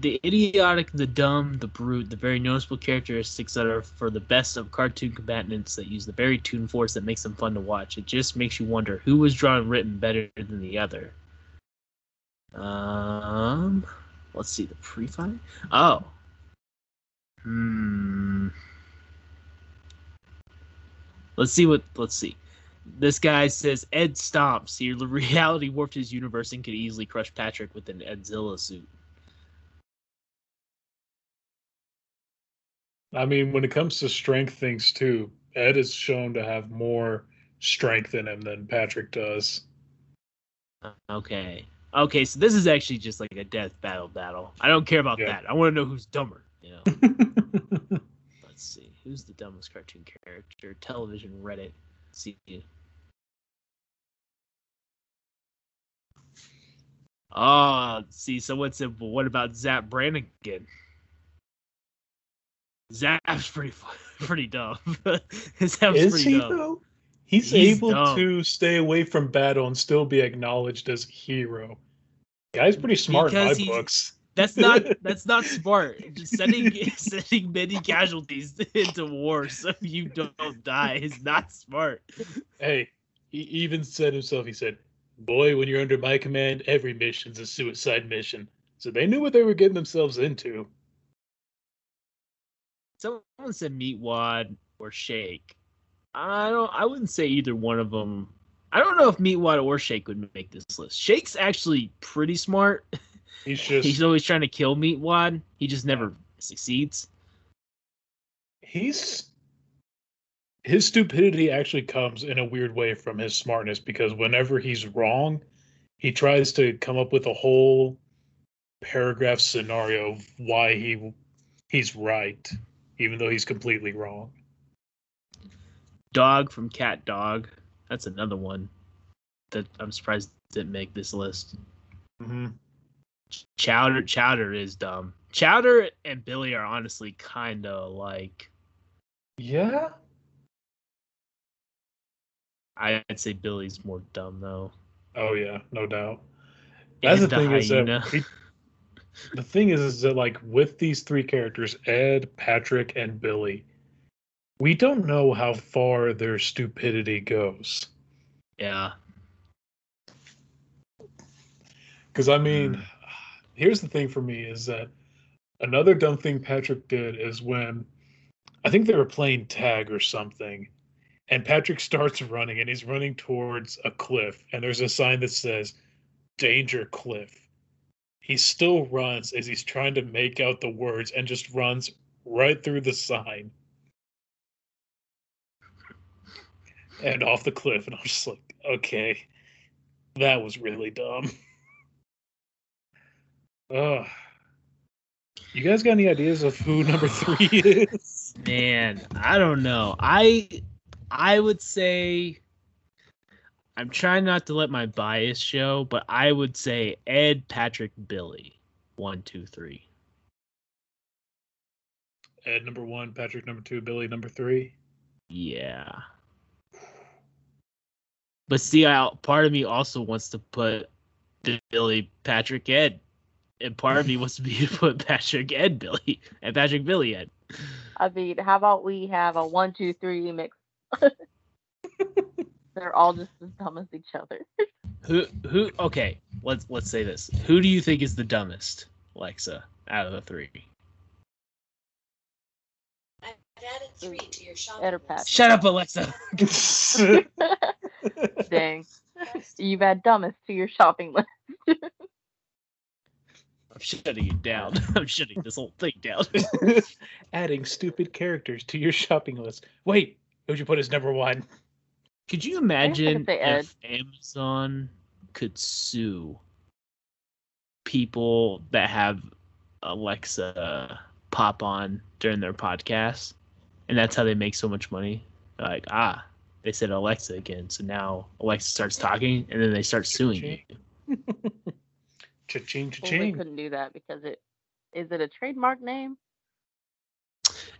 S2: the idiotic, the dumb, the brute, the very noticeable characteristics that are for the best of cartoon combatants that use the very tune force that makes them fun to watch. It just makes you wonder who was drawn and written better than the other. Um, let's see the pre-fight. Oh, hmm. Let's see what. Let's see. This guy says Ed stomps. He reality warped his universe and could easily crush Patrick with an Edzilla suit.
S1: I mean, when it comes to strength things too, Ed is shown to have more strength in him than Patrick does.
S2: Okay. Okay, so this is actually just like a death battle battle. I don't care about
S1: Yeah.
S2: that. I want to know who's dumber. You know. Let's see. Who's the dumbest cartoon character? Television Reddit. See. Oh, see, so what's it? What about Zapp Brannigan? Zapp's pretty pretty dumb. Zapp's
S1: is
S2: pretty
S1: he
S2: dumb.
S1: though? He's,
S2: He's
S1: able
S2: dumb.
S1: to stay away from battle and still be acknowledged as a hero. Guy's pretty smart
S2: Because
S1: in my books.
S2: That's not that's not smart. Just sending sending many casualties into war so you don't die is not smart.
S1: Hey, he even said himself, he said, Boy, when you're under my command, every mission's a suicide mission. So they knew what they were getting themselves into.
S2: Someone said Meatwad or Shake. I don't. I wouldn't say either one of them. I don't know if Meatwad or Shake would make this list. Shake's actually pretty smart.
S1: He's just
S2: He's always trying to kill Meatwad. He just never succeeds.
S1: he's his stupidity actually comes in a weird way from his smartness because whenever he's wrong, he tries to come up with a whole paragraph scenario of why he he's right, even though he's completely wrong.
S2: Dog from CatDog. That's another one that I'm surprised didn't make this list.
S1: Mm-hmm.
S2: Chowder Chowder is dumb. Chowder and Billy are honestly kind of like
S1: Yeah,
S2: I'd say Billy's more dumb though.
S1: oh yeah, no doubt. That's
S2: And
S1: the thing is
S2: hyena.
S1: that we, the thing is, is that like with these three characters, Ed, Patrick, and Billy, we don't know how far their stupidity goes.
S2: yeah.
S1: Because I mean, hmm. Here's the thing for me is that another dumb thing Patrick did is when I think they were playing tag or something, and Patrick starts running and he's running towards a cliff, and there's a sign that says "Danger Cliff." He still runs as he's trying to make out the words and just runs right through the sign and off the cliff. And I'm just like, okay, that was really dumb. Ugh. You guys got any ideas of who number three is?
S2: Man, I don't know. I I would say I'm trying not to let my bias show, but I would say Ed, Patrick, Billy. One, two, three.
S1: Ed number one, Patrick number two, Billy number three.
S2: Yeah. But see, I, part of me also wants to put Billy, Patrick, Ed, and part of me wants me to be put Patrick, and Billy, and Patrick, Billy, Ed.
S3: I mean, how about we have a one, two, three mix? They're all just as dumb as each other.
S2: Who who? Okay, let's let's say this. Who do you think is the dumbest, Alexa, out of the three?
S4: I've added three to your shopping list.
S2: Shut up, Alexa.
S3: Dang. You've had dumbest to your shopping list.
S2: I'm shutting it down. I'm shutting this whole thing down.
S1: Adding stupid characters to your shopping list. Wait, who'd you put as number one?
S2: Could you imagine if Amazon could sue people that have Alexa pop on during their podcast, and that's how they make so much money. They're like, ah, they said Alexa again, so now Alexa starts talking, and then they start suing you.
S1: Cha-ching,
S3: Well, they
S1: cha-ching.
S3: couldn't do that because it is it a trademark name?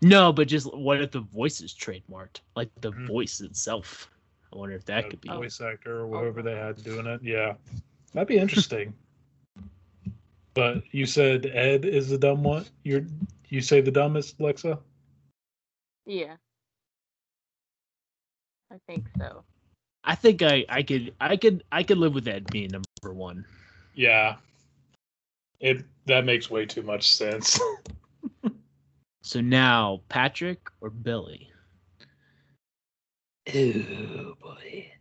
S2: No, but just what if the voice is trademarked, like the
S1: Mm.
S2: voice itself? I wonder if that
S1: Uh,
S2: could be.
S1: voice actor or whoever they had doing it. Yeah, that'd be interesting. but you said Ed is the dumb one. You're you say the dumbest, Alexa.
S3: Yeah. I think so.
S2: I think I, I could I could I could live with Ed being number one.
S1: Yeah, it that makes way too much sense.
S2: So now Patrick or Billy?
S1: Oh boy.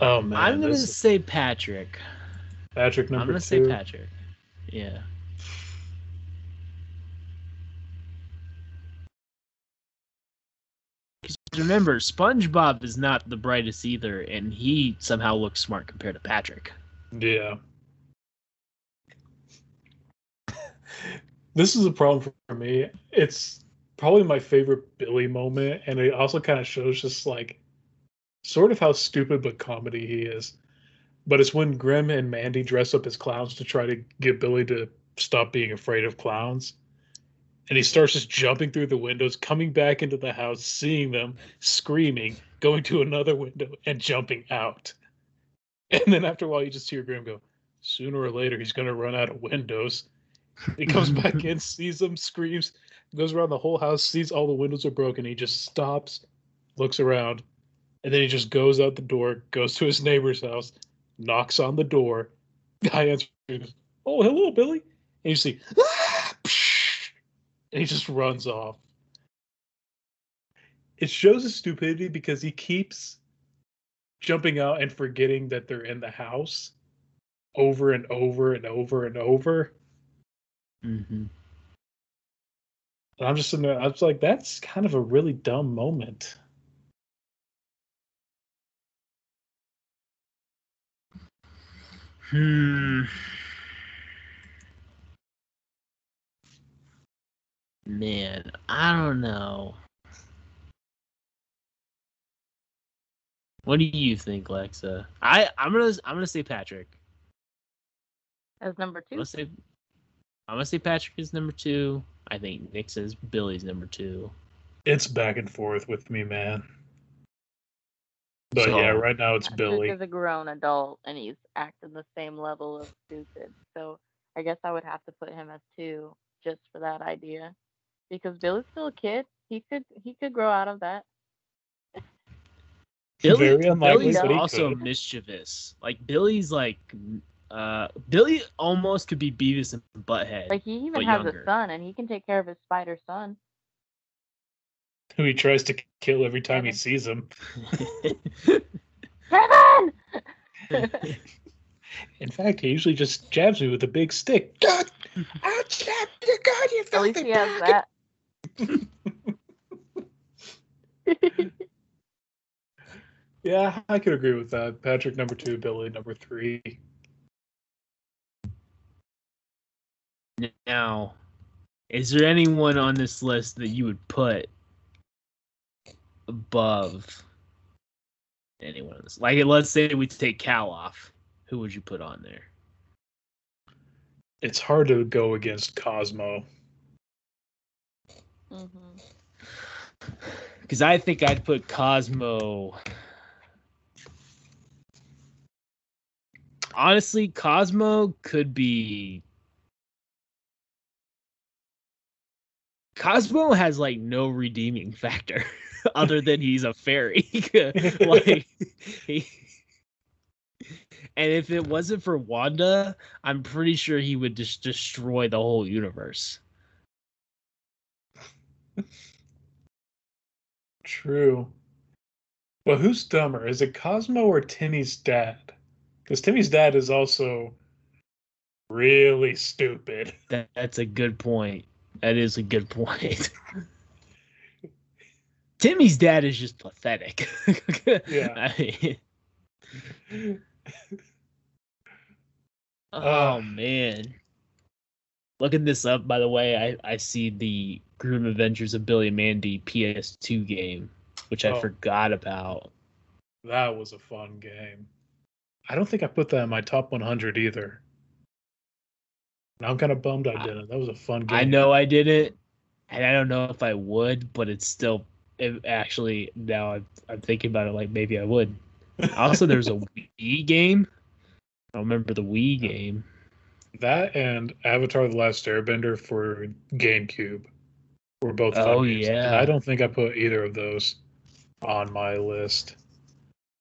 S1: Oh man,
S2: I'm gonna
S1: this
S2: say Patrick.
S1: Patrick number I'm
S2: gonna
S1: two.
S2: say Patrick. Yeah. Remember, SpongeBob is not the brightest either, and he somehow looks smart compared to Patrick.
S1: Yeah. this is a problem for me. It's probably my favorite Billy moment, and it also kind of shows just like sort of how stupid but comedy he is. But it's when Grim and Mandy dress up as clowns to try to get Billy to stop being afraid of clowns. And he starts just jumping through the windows, coming back into the house, seeing them, screaming, going to another window, and jumping out. And then after a while, you just hear Grim go, sooner or later, he's going to run out of windows. He comes back in, sees them, screams, goes around the whole house, sees all the windows are broken. He just stops, looks around, and then he just goes out the door, goes to his neighbor's house, knocks on the door. Guy answers, Oh, hello, Billy. And you see, "Ah!" And he just runs off. It shows his stupidity because he keeps jumping out and forgetting that they're in the house over and over and over and over.
S2: Mm-hmm.
S1: And I'm just sitting there, I was like, that's kind of a really dumb moment.
S2: Hmm. Man, I don't know. What do you think, Lexa? I I'm gonna I'm gonna say Patrick.
S3: As number
S2: I'm
S3: two.
S2: gonna say I'm gonna say Patrick is number two. I think Nick says Billy's number two.
S1: It's back and forth with me, man. But
S2: So-
S1: yeah, right now it's
S3: Patrick
S1: Billy.
S3: is a grown adult and he's acting the same level of stupid. So I guess I would have to put him as two just for that idea. Because Billy's still a kid. He could he could grow out of that.
S2: Billy,
S1: Very unlikely,
S2: Billy's
S3: but
S2: also
S1: could.
S2: mischievous. Like Billy's like uh Billy almost could be Beavis and Butthead.
S3: Like he even
S2: but
S3: has
S2: younger.
S3: a son and he can take care of his spider son.
S1: Who he tries to kill every time he sees him.
S3: Kevin
S1: In fact, he usually just jabs me with a big stick. God, I jabbed you, God, you
S3: At least
S1: filthy
S3: he has that.
S1: Yeah, I could agree with that. Patrick number two, Billy number three.
S2: Now, is there anyone on this list that you would put above anyone on this? Like, let's say we take Cal off. Who would you put on there?
S1: It's hard to go against Cosmo.
S3: Mm-hmm.
S2: Because I think I'd put Cosmo. Honestly, Cosmo could be. Cosmo has like no redeeming factor other than he's a fairy. like he, and if it wasn't for Wanda, I'm pretty sure he would just destroy the whole universe.
S1: True. But who's dumber? Is it Cosmo or Timmy's dad? Because Timmy's dad is also really stupid.
S2: That, that's a good point. That is a good point. Timmy's dad is just pathetic.
S1: Yeah.
S2: I mean, oh
S1: Uh.
S2: man. Looking this up, by the way, I, I see the Grim Adventures of Billy and Mandy PS2 game, which I
S1: Oh.
S2: forgot about.
S1: That was a fun game. I don't think I put that in my top 100 either. And I'm kind of bummed I
S2: I-
S1: didn't. That was a fun game.
S2: I know I didn't, and I don't know if I would, but it's still it actually now I'm, I'm thinking about it like maybe I would. Also, there's a Wii game. I remember the Wii game.
S1: That and Avatar: The Last Airbender for GameCube were both. fun
S2: Oh,
S1: games,
S2: yeah.
S1: I don't think I put either of those on my list.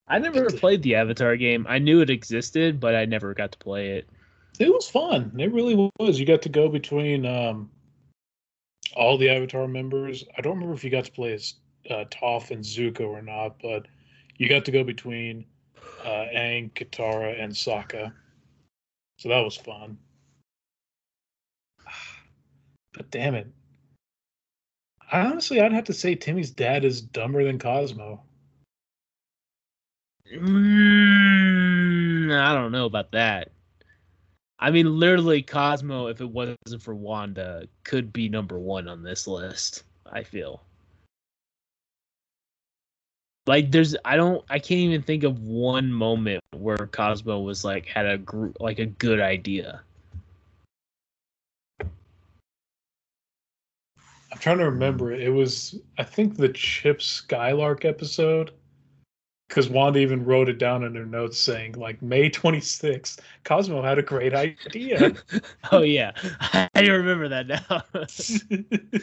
S2: I never played the Avatar game. I knew it existed, but I never got to play it.
S1: It was fun. It really was. You got to go between um, all the Avatar members. I don't remember if you got to play as uh, Toph and Zuko or not, but you got to go between uh, Aang, Katara, and Sokka. So that was fun. But damn it. I honestly, I'd have to say Timmy's dad is dumber than Cosmo.
S2: Mm, I don't know about that. I mean, literally, Cosmo, if it wasn't for Wanda, could be number one on this list. I feel like there's I don't I can't even think of one moment where Cosmo was like had a gr- like a good idea.
S1: Trying to remember. It was, I think, the Chip Skylark episode. Because Wanda even wrote it down in her notes saying, like, May 26th, Cosmo had a great idea.
S2: oh yeah, I remember that now.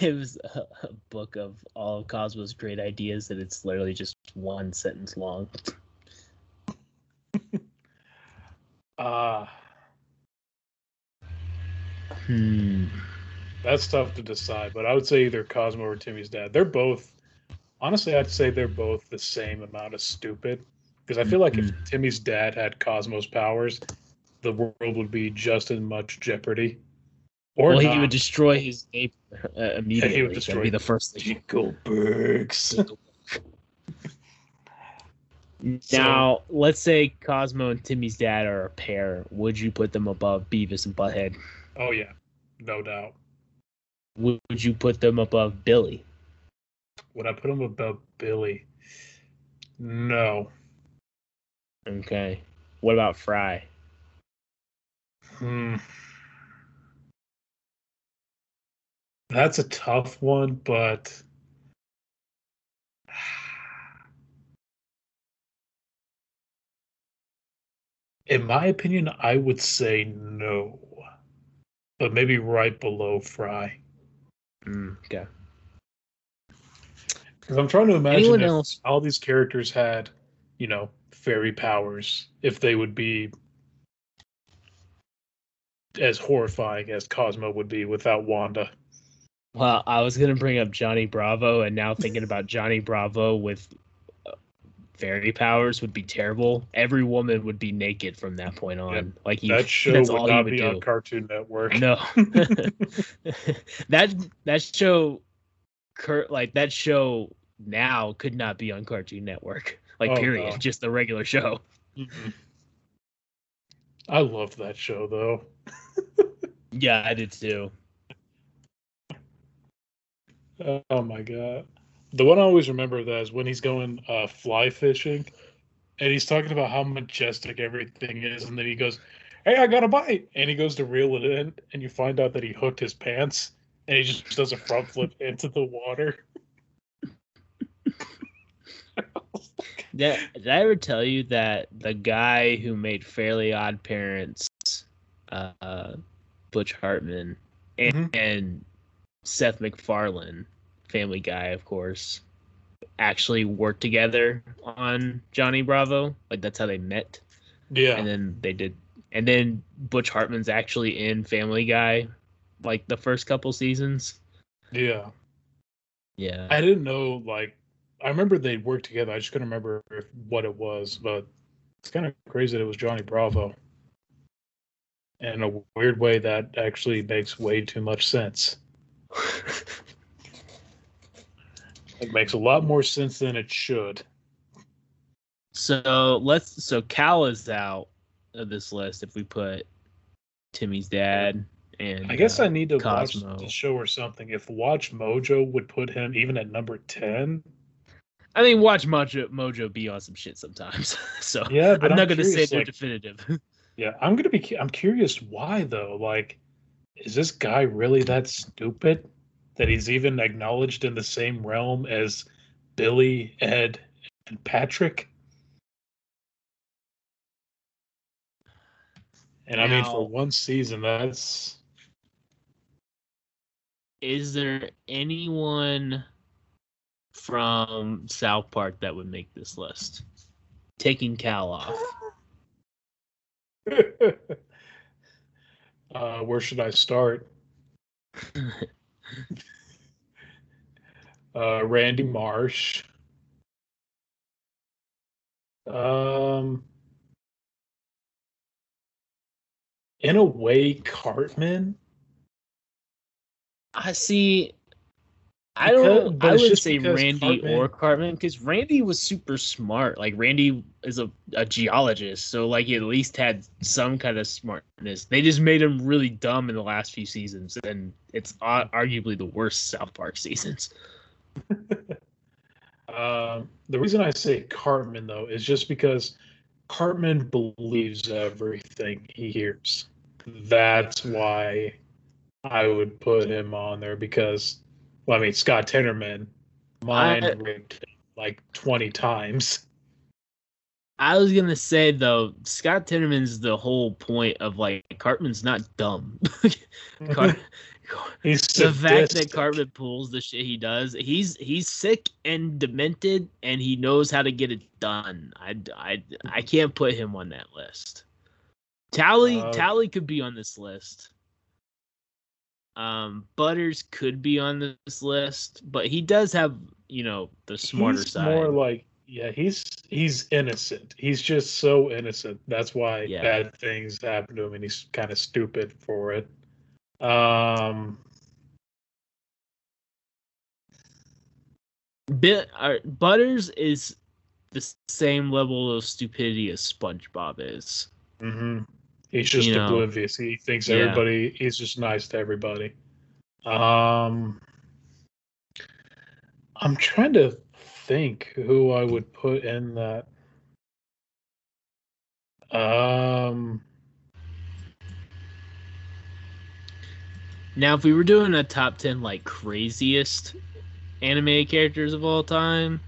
S2: it was a, a book of all of Cosmo's great ideas, and it's literally just one sentence long.
S1: Ah,
S2: Hmm.
S1: that's tough to decide, but I would say either Cosmo or Timmy's dad. They're both, honestly, I'd say they're both the same amount of stupid. Because I feel like if Timmy's dad had Cosmo's powers, the world would be just as much jeopardy. Or
S2: well, he would destroy his neighbor uh, immediately. That'd
S1: destroy
S2: be the first thing.
S1: Dinklebergs.
S2: Now, let's say Cosmo and Timmy's dad are a pair. Would you put them above Beavis and Butthead?
S1: Oh yeah, no doubt.
S2: Would you put them above Billy?
S1: Would I put them above Billy? No.
S2: Okay. What about Fry?
S1: Hmm. That's a tough one, but in my opinion, I would say no. But maybe right below Fry.
S2: Mm, okay.
S1: Because I'm trying to imagine
S2: Anyone
S1: if
S2: else?
S1: all these characters had, you know, fairy powers, if they would be as horrifying as Cosmo would be without Wanda.
S2: Well, I was gonna bring up Johnny Bravo, and now thinking about Johnny Bravo with fairy powers would be terrible. Every woman would be naked from that point on.
S1: Yeah,
S2: like he,
S1: That show
S2: that's
S1: would
S2: all
S1: not
S2: would
S1: be
S2: do.
S1: on Cartoon Network.
S2: No, that that show, like that show now could not be on Cartoon Network. Like
S1: Oh,
S2: period,
S1: no.
S2: just the regular show.
S1: I love that show though.
S2: Yeah, I did too.
S1: Oh my god. The one I always remember that is when he's going uh, fly fishing and he's talking about how majestic everything is, and then he goes, Hey, I got a bite and he goes to reel it in and you find out that he hooked his pants and he just does a front flip into the water.
S2: Did, did I ever tell you that the guy who made Fairly Odd Parents, uh, Butch Hartman, and,
S1: Mhm.
S2: and Seth MacFarlane, Family Guy, of course, actually worked together on Johnny Bravo? Like that's how they met,
S1: Yeah.
S2: and then they did. And then Butch Hartman's actually in Family Guy, like the first couple seasons.
S1: yeah.
S2: Yeah.
S1: I didn't know like I remember they worked together. I just couldn't remember if, what it was, but it's kind of crazy that it was Johnny Bravo. And in a weird way, that actually makes way too much sense. It makes a lot more sense than it should.
S2: So let's so Cal is out of this list if we put Timmy's dad and
S1: I guess
S2: uh,
S1: I need to
S2: Cosmo.
S1: watch the show or something. If WatchMojo would put him even at number ten,
S2: I mean watch Mojo Mojo be on some shit sometimes. so
S1: yeah, but
S2: I'm not gonna say
S1: curious,
S2: they're
S1: like,
S2: definitive.
S1: Yeah, I'm gonna be. I'm curious why though. Like, is this guy really that stupid that he's even acknowledged in the same realm as Billy, Ed, and Patrick? And I mean, for one season, that's
S2: Is there anyone from South Park that would make this list? Taking Cal off.
S1: uh, where should I start? Uh, Randy Marsh. Um, in a way, Cartman.
S2: I see. I don't.
S1: but
S2: I would say Randy
S1: Cartman-
S2: or Cartman because Randy was super smart. Like Randy is a, a geologist, so like he at least had some kind of smartness. They just made him really dumb in the last few seasons, and it's ar- arguably the worst South Park seasons.
S1: Um, the reason I say Cartman though is just because Cartman believes everything he hears. That's why I would put him on there because, well, I mean, Scott Tenorman mind
S2: I-
S1: like twenty times.
S2: I was gonna say though, Scott Tenorman's the whole point of like Cartman's not dumb. Car-
S1: He's
S2: the fact that. Cartman pulls the shit he does, he's he's sick and demented, and he knows how to get it done. I, I, I can't put him on that list. Tally
S1: Uh,
S2: Tally could be on this list. Um, Butters could be on this list, but he does have you know the smarter
S1: he's
S2: side.
S1: more like yeah, he's he's innocent. He's just so innocent. That's why
S2: Yeah.
S1: bad things happen to him, and he's kind of stupid for it. Um,
S2: Bit uh, Butters is the same level of stupidity as SpongeBob is.
S1: mhm. He's just
S2: You know,
S1: oblivious. He thinks
S2: yeah.
S1: everybody. He's just nice to everybody. Um, I'm trying to think who I would put in that. Um,
S2: Now, if we were doing a top ten like craziest animated characters of all time,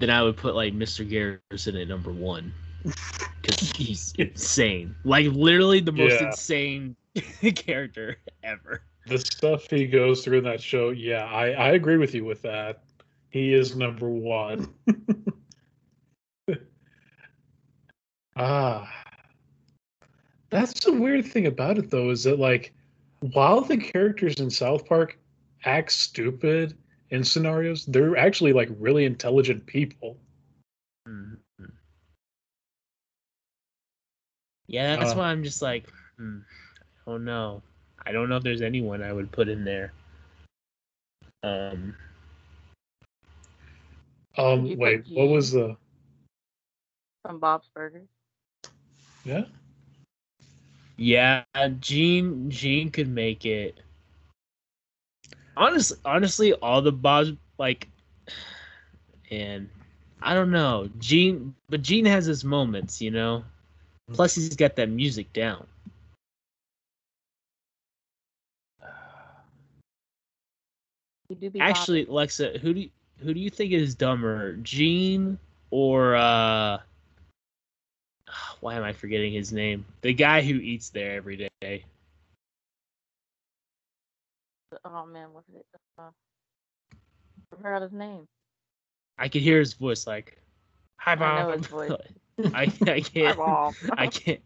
S2: then I would put like Mr. Garrison at number one he's insane. Like literally the most
S1: Yeah.
S2: insane character ever.
S1: the stuff he goes through in that show, yeah, I, I agree with you with that. He is number one. ah. That's the weird thing about it though, is that like while the characters in South Park act stupid in scenarios, they're actually like really intelligent people.
S2: Yeah, that's
S1: Uh,
S2: why I'm just like, hmm, I don't know. I don't know if there's anyone I would put in there. Um,
S1: Um
S3: You put
S1: wait, what was the
S3: from Bob's Burgers.
S1: yeah?
S2: Yeah, Gene Gene could make it. Honestly, honestly, all the Bob's like, and I don't know, Gene, but Gene has his moments, you know. Plus, he's got that music down.
S3: You do be
S2: Actually, Lexa, who do you, who do you think is dumber, Gene or uh? Why am I forgetting his name? The guy who eats there every day.
S3: Oh man, what's it? Uh, I forgot his name.
S2: I could hear his voice like, "Hi,
S3: I know his voice.
S2: I, I can't.
S3: Bob.
S2: I can't.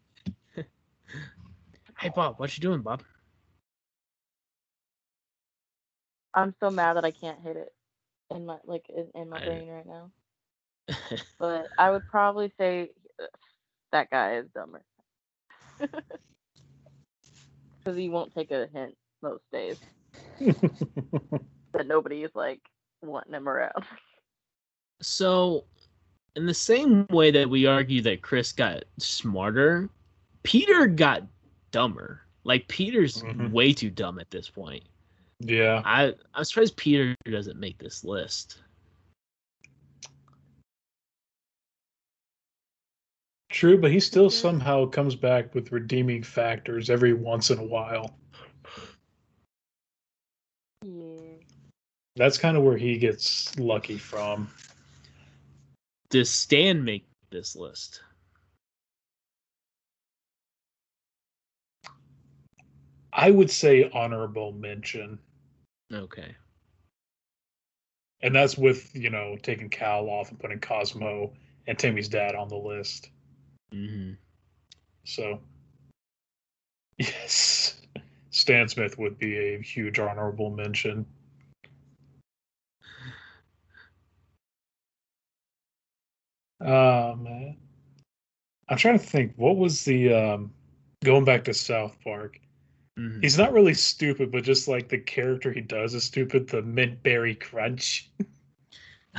S2: hey, Bob, what you doing, Bob?
S3: I'm so mad that I can't hit it in my like in, in my
S2: I-
S3: brain right now. But I would probably say that guy is dumber. Because he won't take a hint most days. that nobody's like wanting him around.
S2: So, in the same way that we argue that Chris got smarter, Peter got dumber. Like Peter's
S1: Mhm.
S2: way too dumb at this point.
S1: yeah.
S2: I I'm surprised Peter doesn't make this list.
S1: True, but he still somehow comes back with redeeming factors every once in a while.
S3: Yeah.
S1: That's kind of where he gets lucky from.
S2: Does Stan make this list?
S1: I would say honorable mention.
S2: Okay.
S1: And that's with, you know, taking Cal off and putting Cosmo and Timmy's dad on the list.
S2: hmm
S1: So, yes, Stan Smith would be a huge honorable mention. Man. I'm trying to think. What was the, um, going back to South Park?
S2: hmm
S1: He's not really stupid, but just like the character he does is stupid. The mint berry crunch.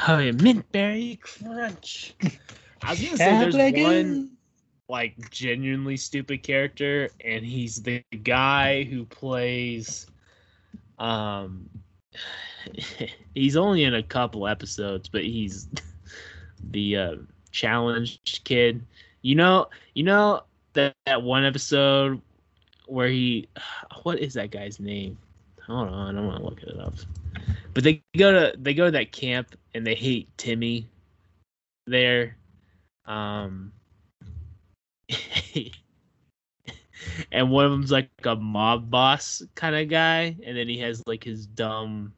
S2: Oh yeah, mint berry crunch. I was gonna say there's one like genuinely stupid character, and he's the guy who plays. Um, he's only in a couple episodes, but he's the uh, challenged kid. You know, you know that that one episode where he, what is that guy's name? Hold on, I'm gonna look it up. But they go to they go to that camp and they hate Timmy there. Um and one of them's like a mob boss kind of guy, and then he has like his dumb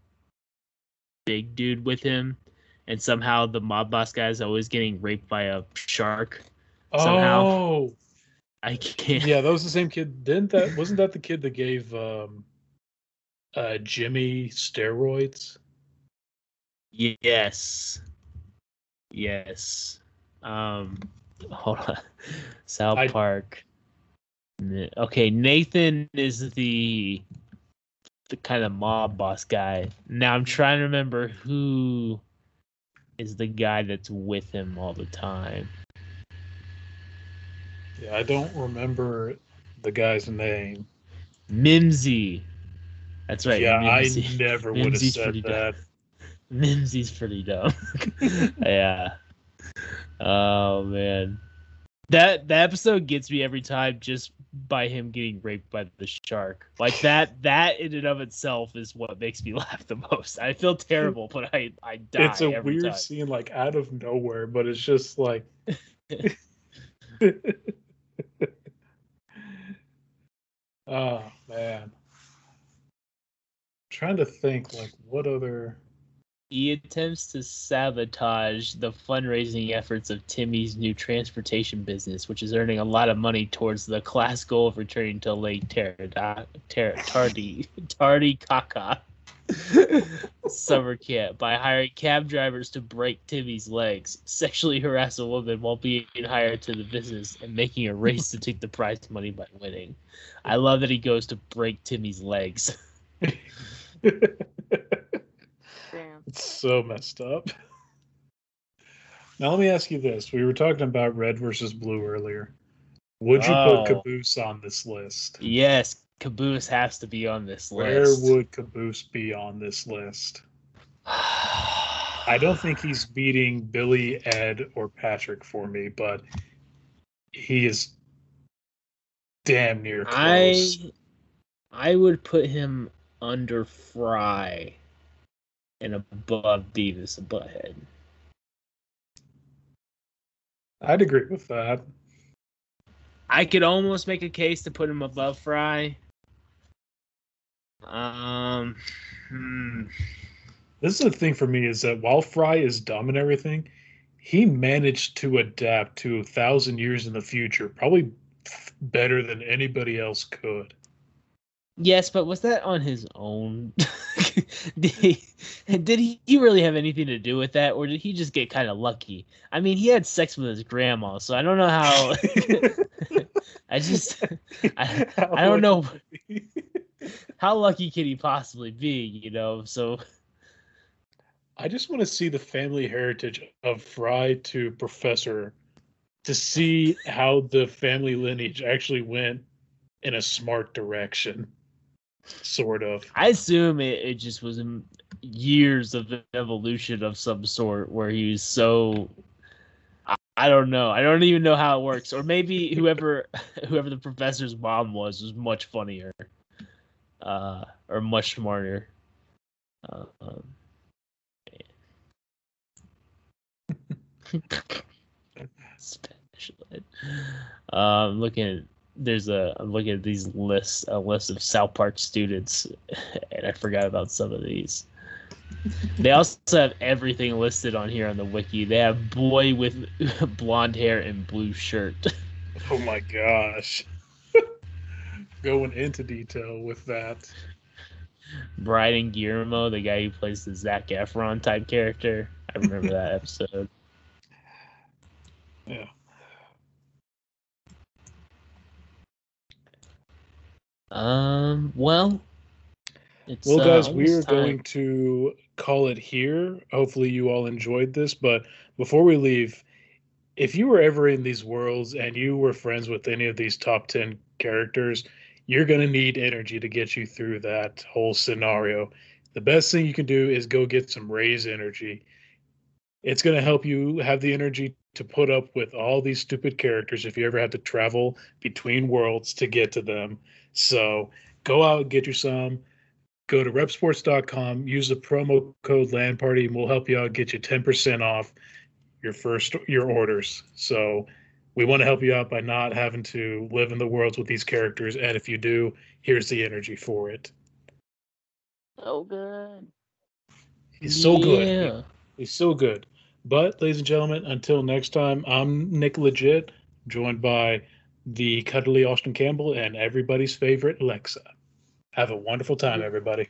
S2: big dude with him, and somehow the mob boss guy is always getting raped by a shark. Somehow.
S1: Oh,
S2: I can't.
S1: yeah, that was the same kid. Didn't that wasn't that the kid that gave um uh Jimmy steroids?
S2: Yes. Yes. Um hold on. South
S1: I-
S2: Park. Okay, Nathan is the the kind of mob boss guy. Now I'm trying to remember who is the guy that's with him all the time.
S1: Yeah, I don't remember the guy's name.
S2: Mimsy. That's right.
S1: yeah,
S2: Mimsy.
S1: I never would have said
S2: pretty dumb.
S1: that.
S2: Mimsy's pretty dumb. yeah. Oh man. That that episode gets me every time just by him getting raped by the shark. Like that that in and of itself is what makes me laugh the most. I feel terrible, but I I die
S1: It's a weird
S2: time.
S1: scene, like out of nowhere, but it's just like. oh man, trying to think like what other.
S2: He attempts to sabotage the fundraising efforts of Timmy's new transportation business, which is earning a lot of money towards the class goal of returning to Lake Tarda- Tar- Tardy Tardy Kaka summer camp by hiring cab drivers to break Timmy's legs, sexually harass a woman while being hired to the business, and making a race to take the prize money by winning. I love that he goes to break Timmy's legs.
S3: Damn.
S1: It's so messed up. Now let me ask you this: We were talking about red versus blue earlier. Would you
S2: Oh.
S1: put Caboose on this list?
S2: Yes, Caboose has to be on this list.
S1: Where would Caboose be on this list? I don't think he's beating Billy, Ed, or Patrick for me, but he is damn near close.
S2: I. I would put him under Fry and above Beavis and Butthead.
S1: I'd agree with that.
S2: I could almost make a case to put him above Fry. Um, hmm.
S1: This is the thing for me is that while Fry is dumb and everything, he managed to adapt to a thousand years in the future, probably better than anybody else could.
S2: Yes, but was that on his own? did he did he really have anything to do with that, or did he just get kind of lucky? I mean, he had sex with his grandma, so I don't know how. I just I, I don't know. how lucky can he possibly be? You know, so
S1: I just want to see the family heritage of Fry to Professor to see how the family lineage actually went in a smart direction. Sort of.
S2: I assume it, it just was years of evolution of some sort where he was so I, I don't know. I don't even know how it works. Or maybe whoever whoever the professor's mom was was much funnier. Uh or much smarter. Uh, um, Special ed. Um, looking at there's a I'm looking at these lists a list of South Park students, and I forgot about some of these. They also have everything listed on here on the wiki. They have boy with blonde hair and blue shirt.
S1: Oh my gosh. Going into detail with that.
S2: Bridon Gueermo, the guy who plays the Zac Efron type character. I remember that episode.
S1: Yeah.
S2: Um. Well. It's,
S1: Well,
S2: uh,
S1: guys, we are
S2: time.
S1: going to call it here. Hopefully, you all enjoyed this. But before we leave, if you were ever in these worlds and you were friends with any of these top 10 characters, you're going to need energy to get you through that whole scenario. The best thing you can do is go get some Raze energy. It's going to help you have the energy to put up with all these stupid characters if you ever have to travel between worlds to get to them. So go out and get you some go to reppsports.com, use the promo code LAN Party, and we'll help you out, get you 10% off your first your orders. So we want to help you out by not having to live in the worlds with these characters. And if you do, here's the energy for it.
S3: So good.
S1: He's so good.
S2: Yeah.
S1: He's so good. But, ladies and gentlemen, until next time, I'm Nick Legit, joined by the cuddly Austin Campbell and everybody's favorite Alexa. Have a wonderful time, everybody.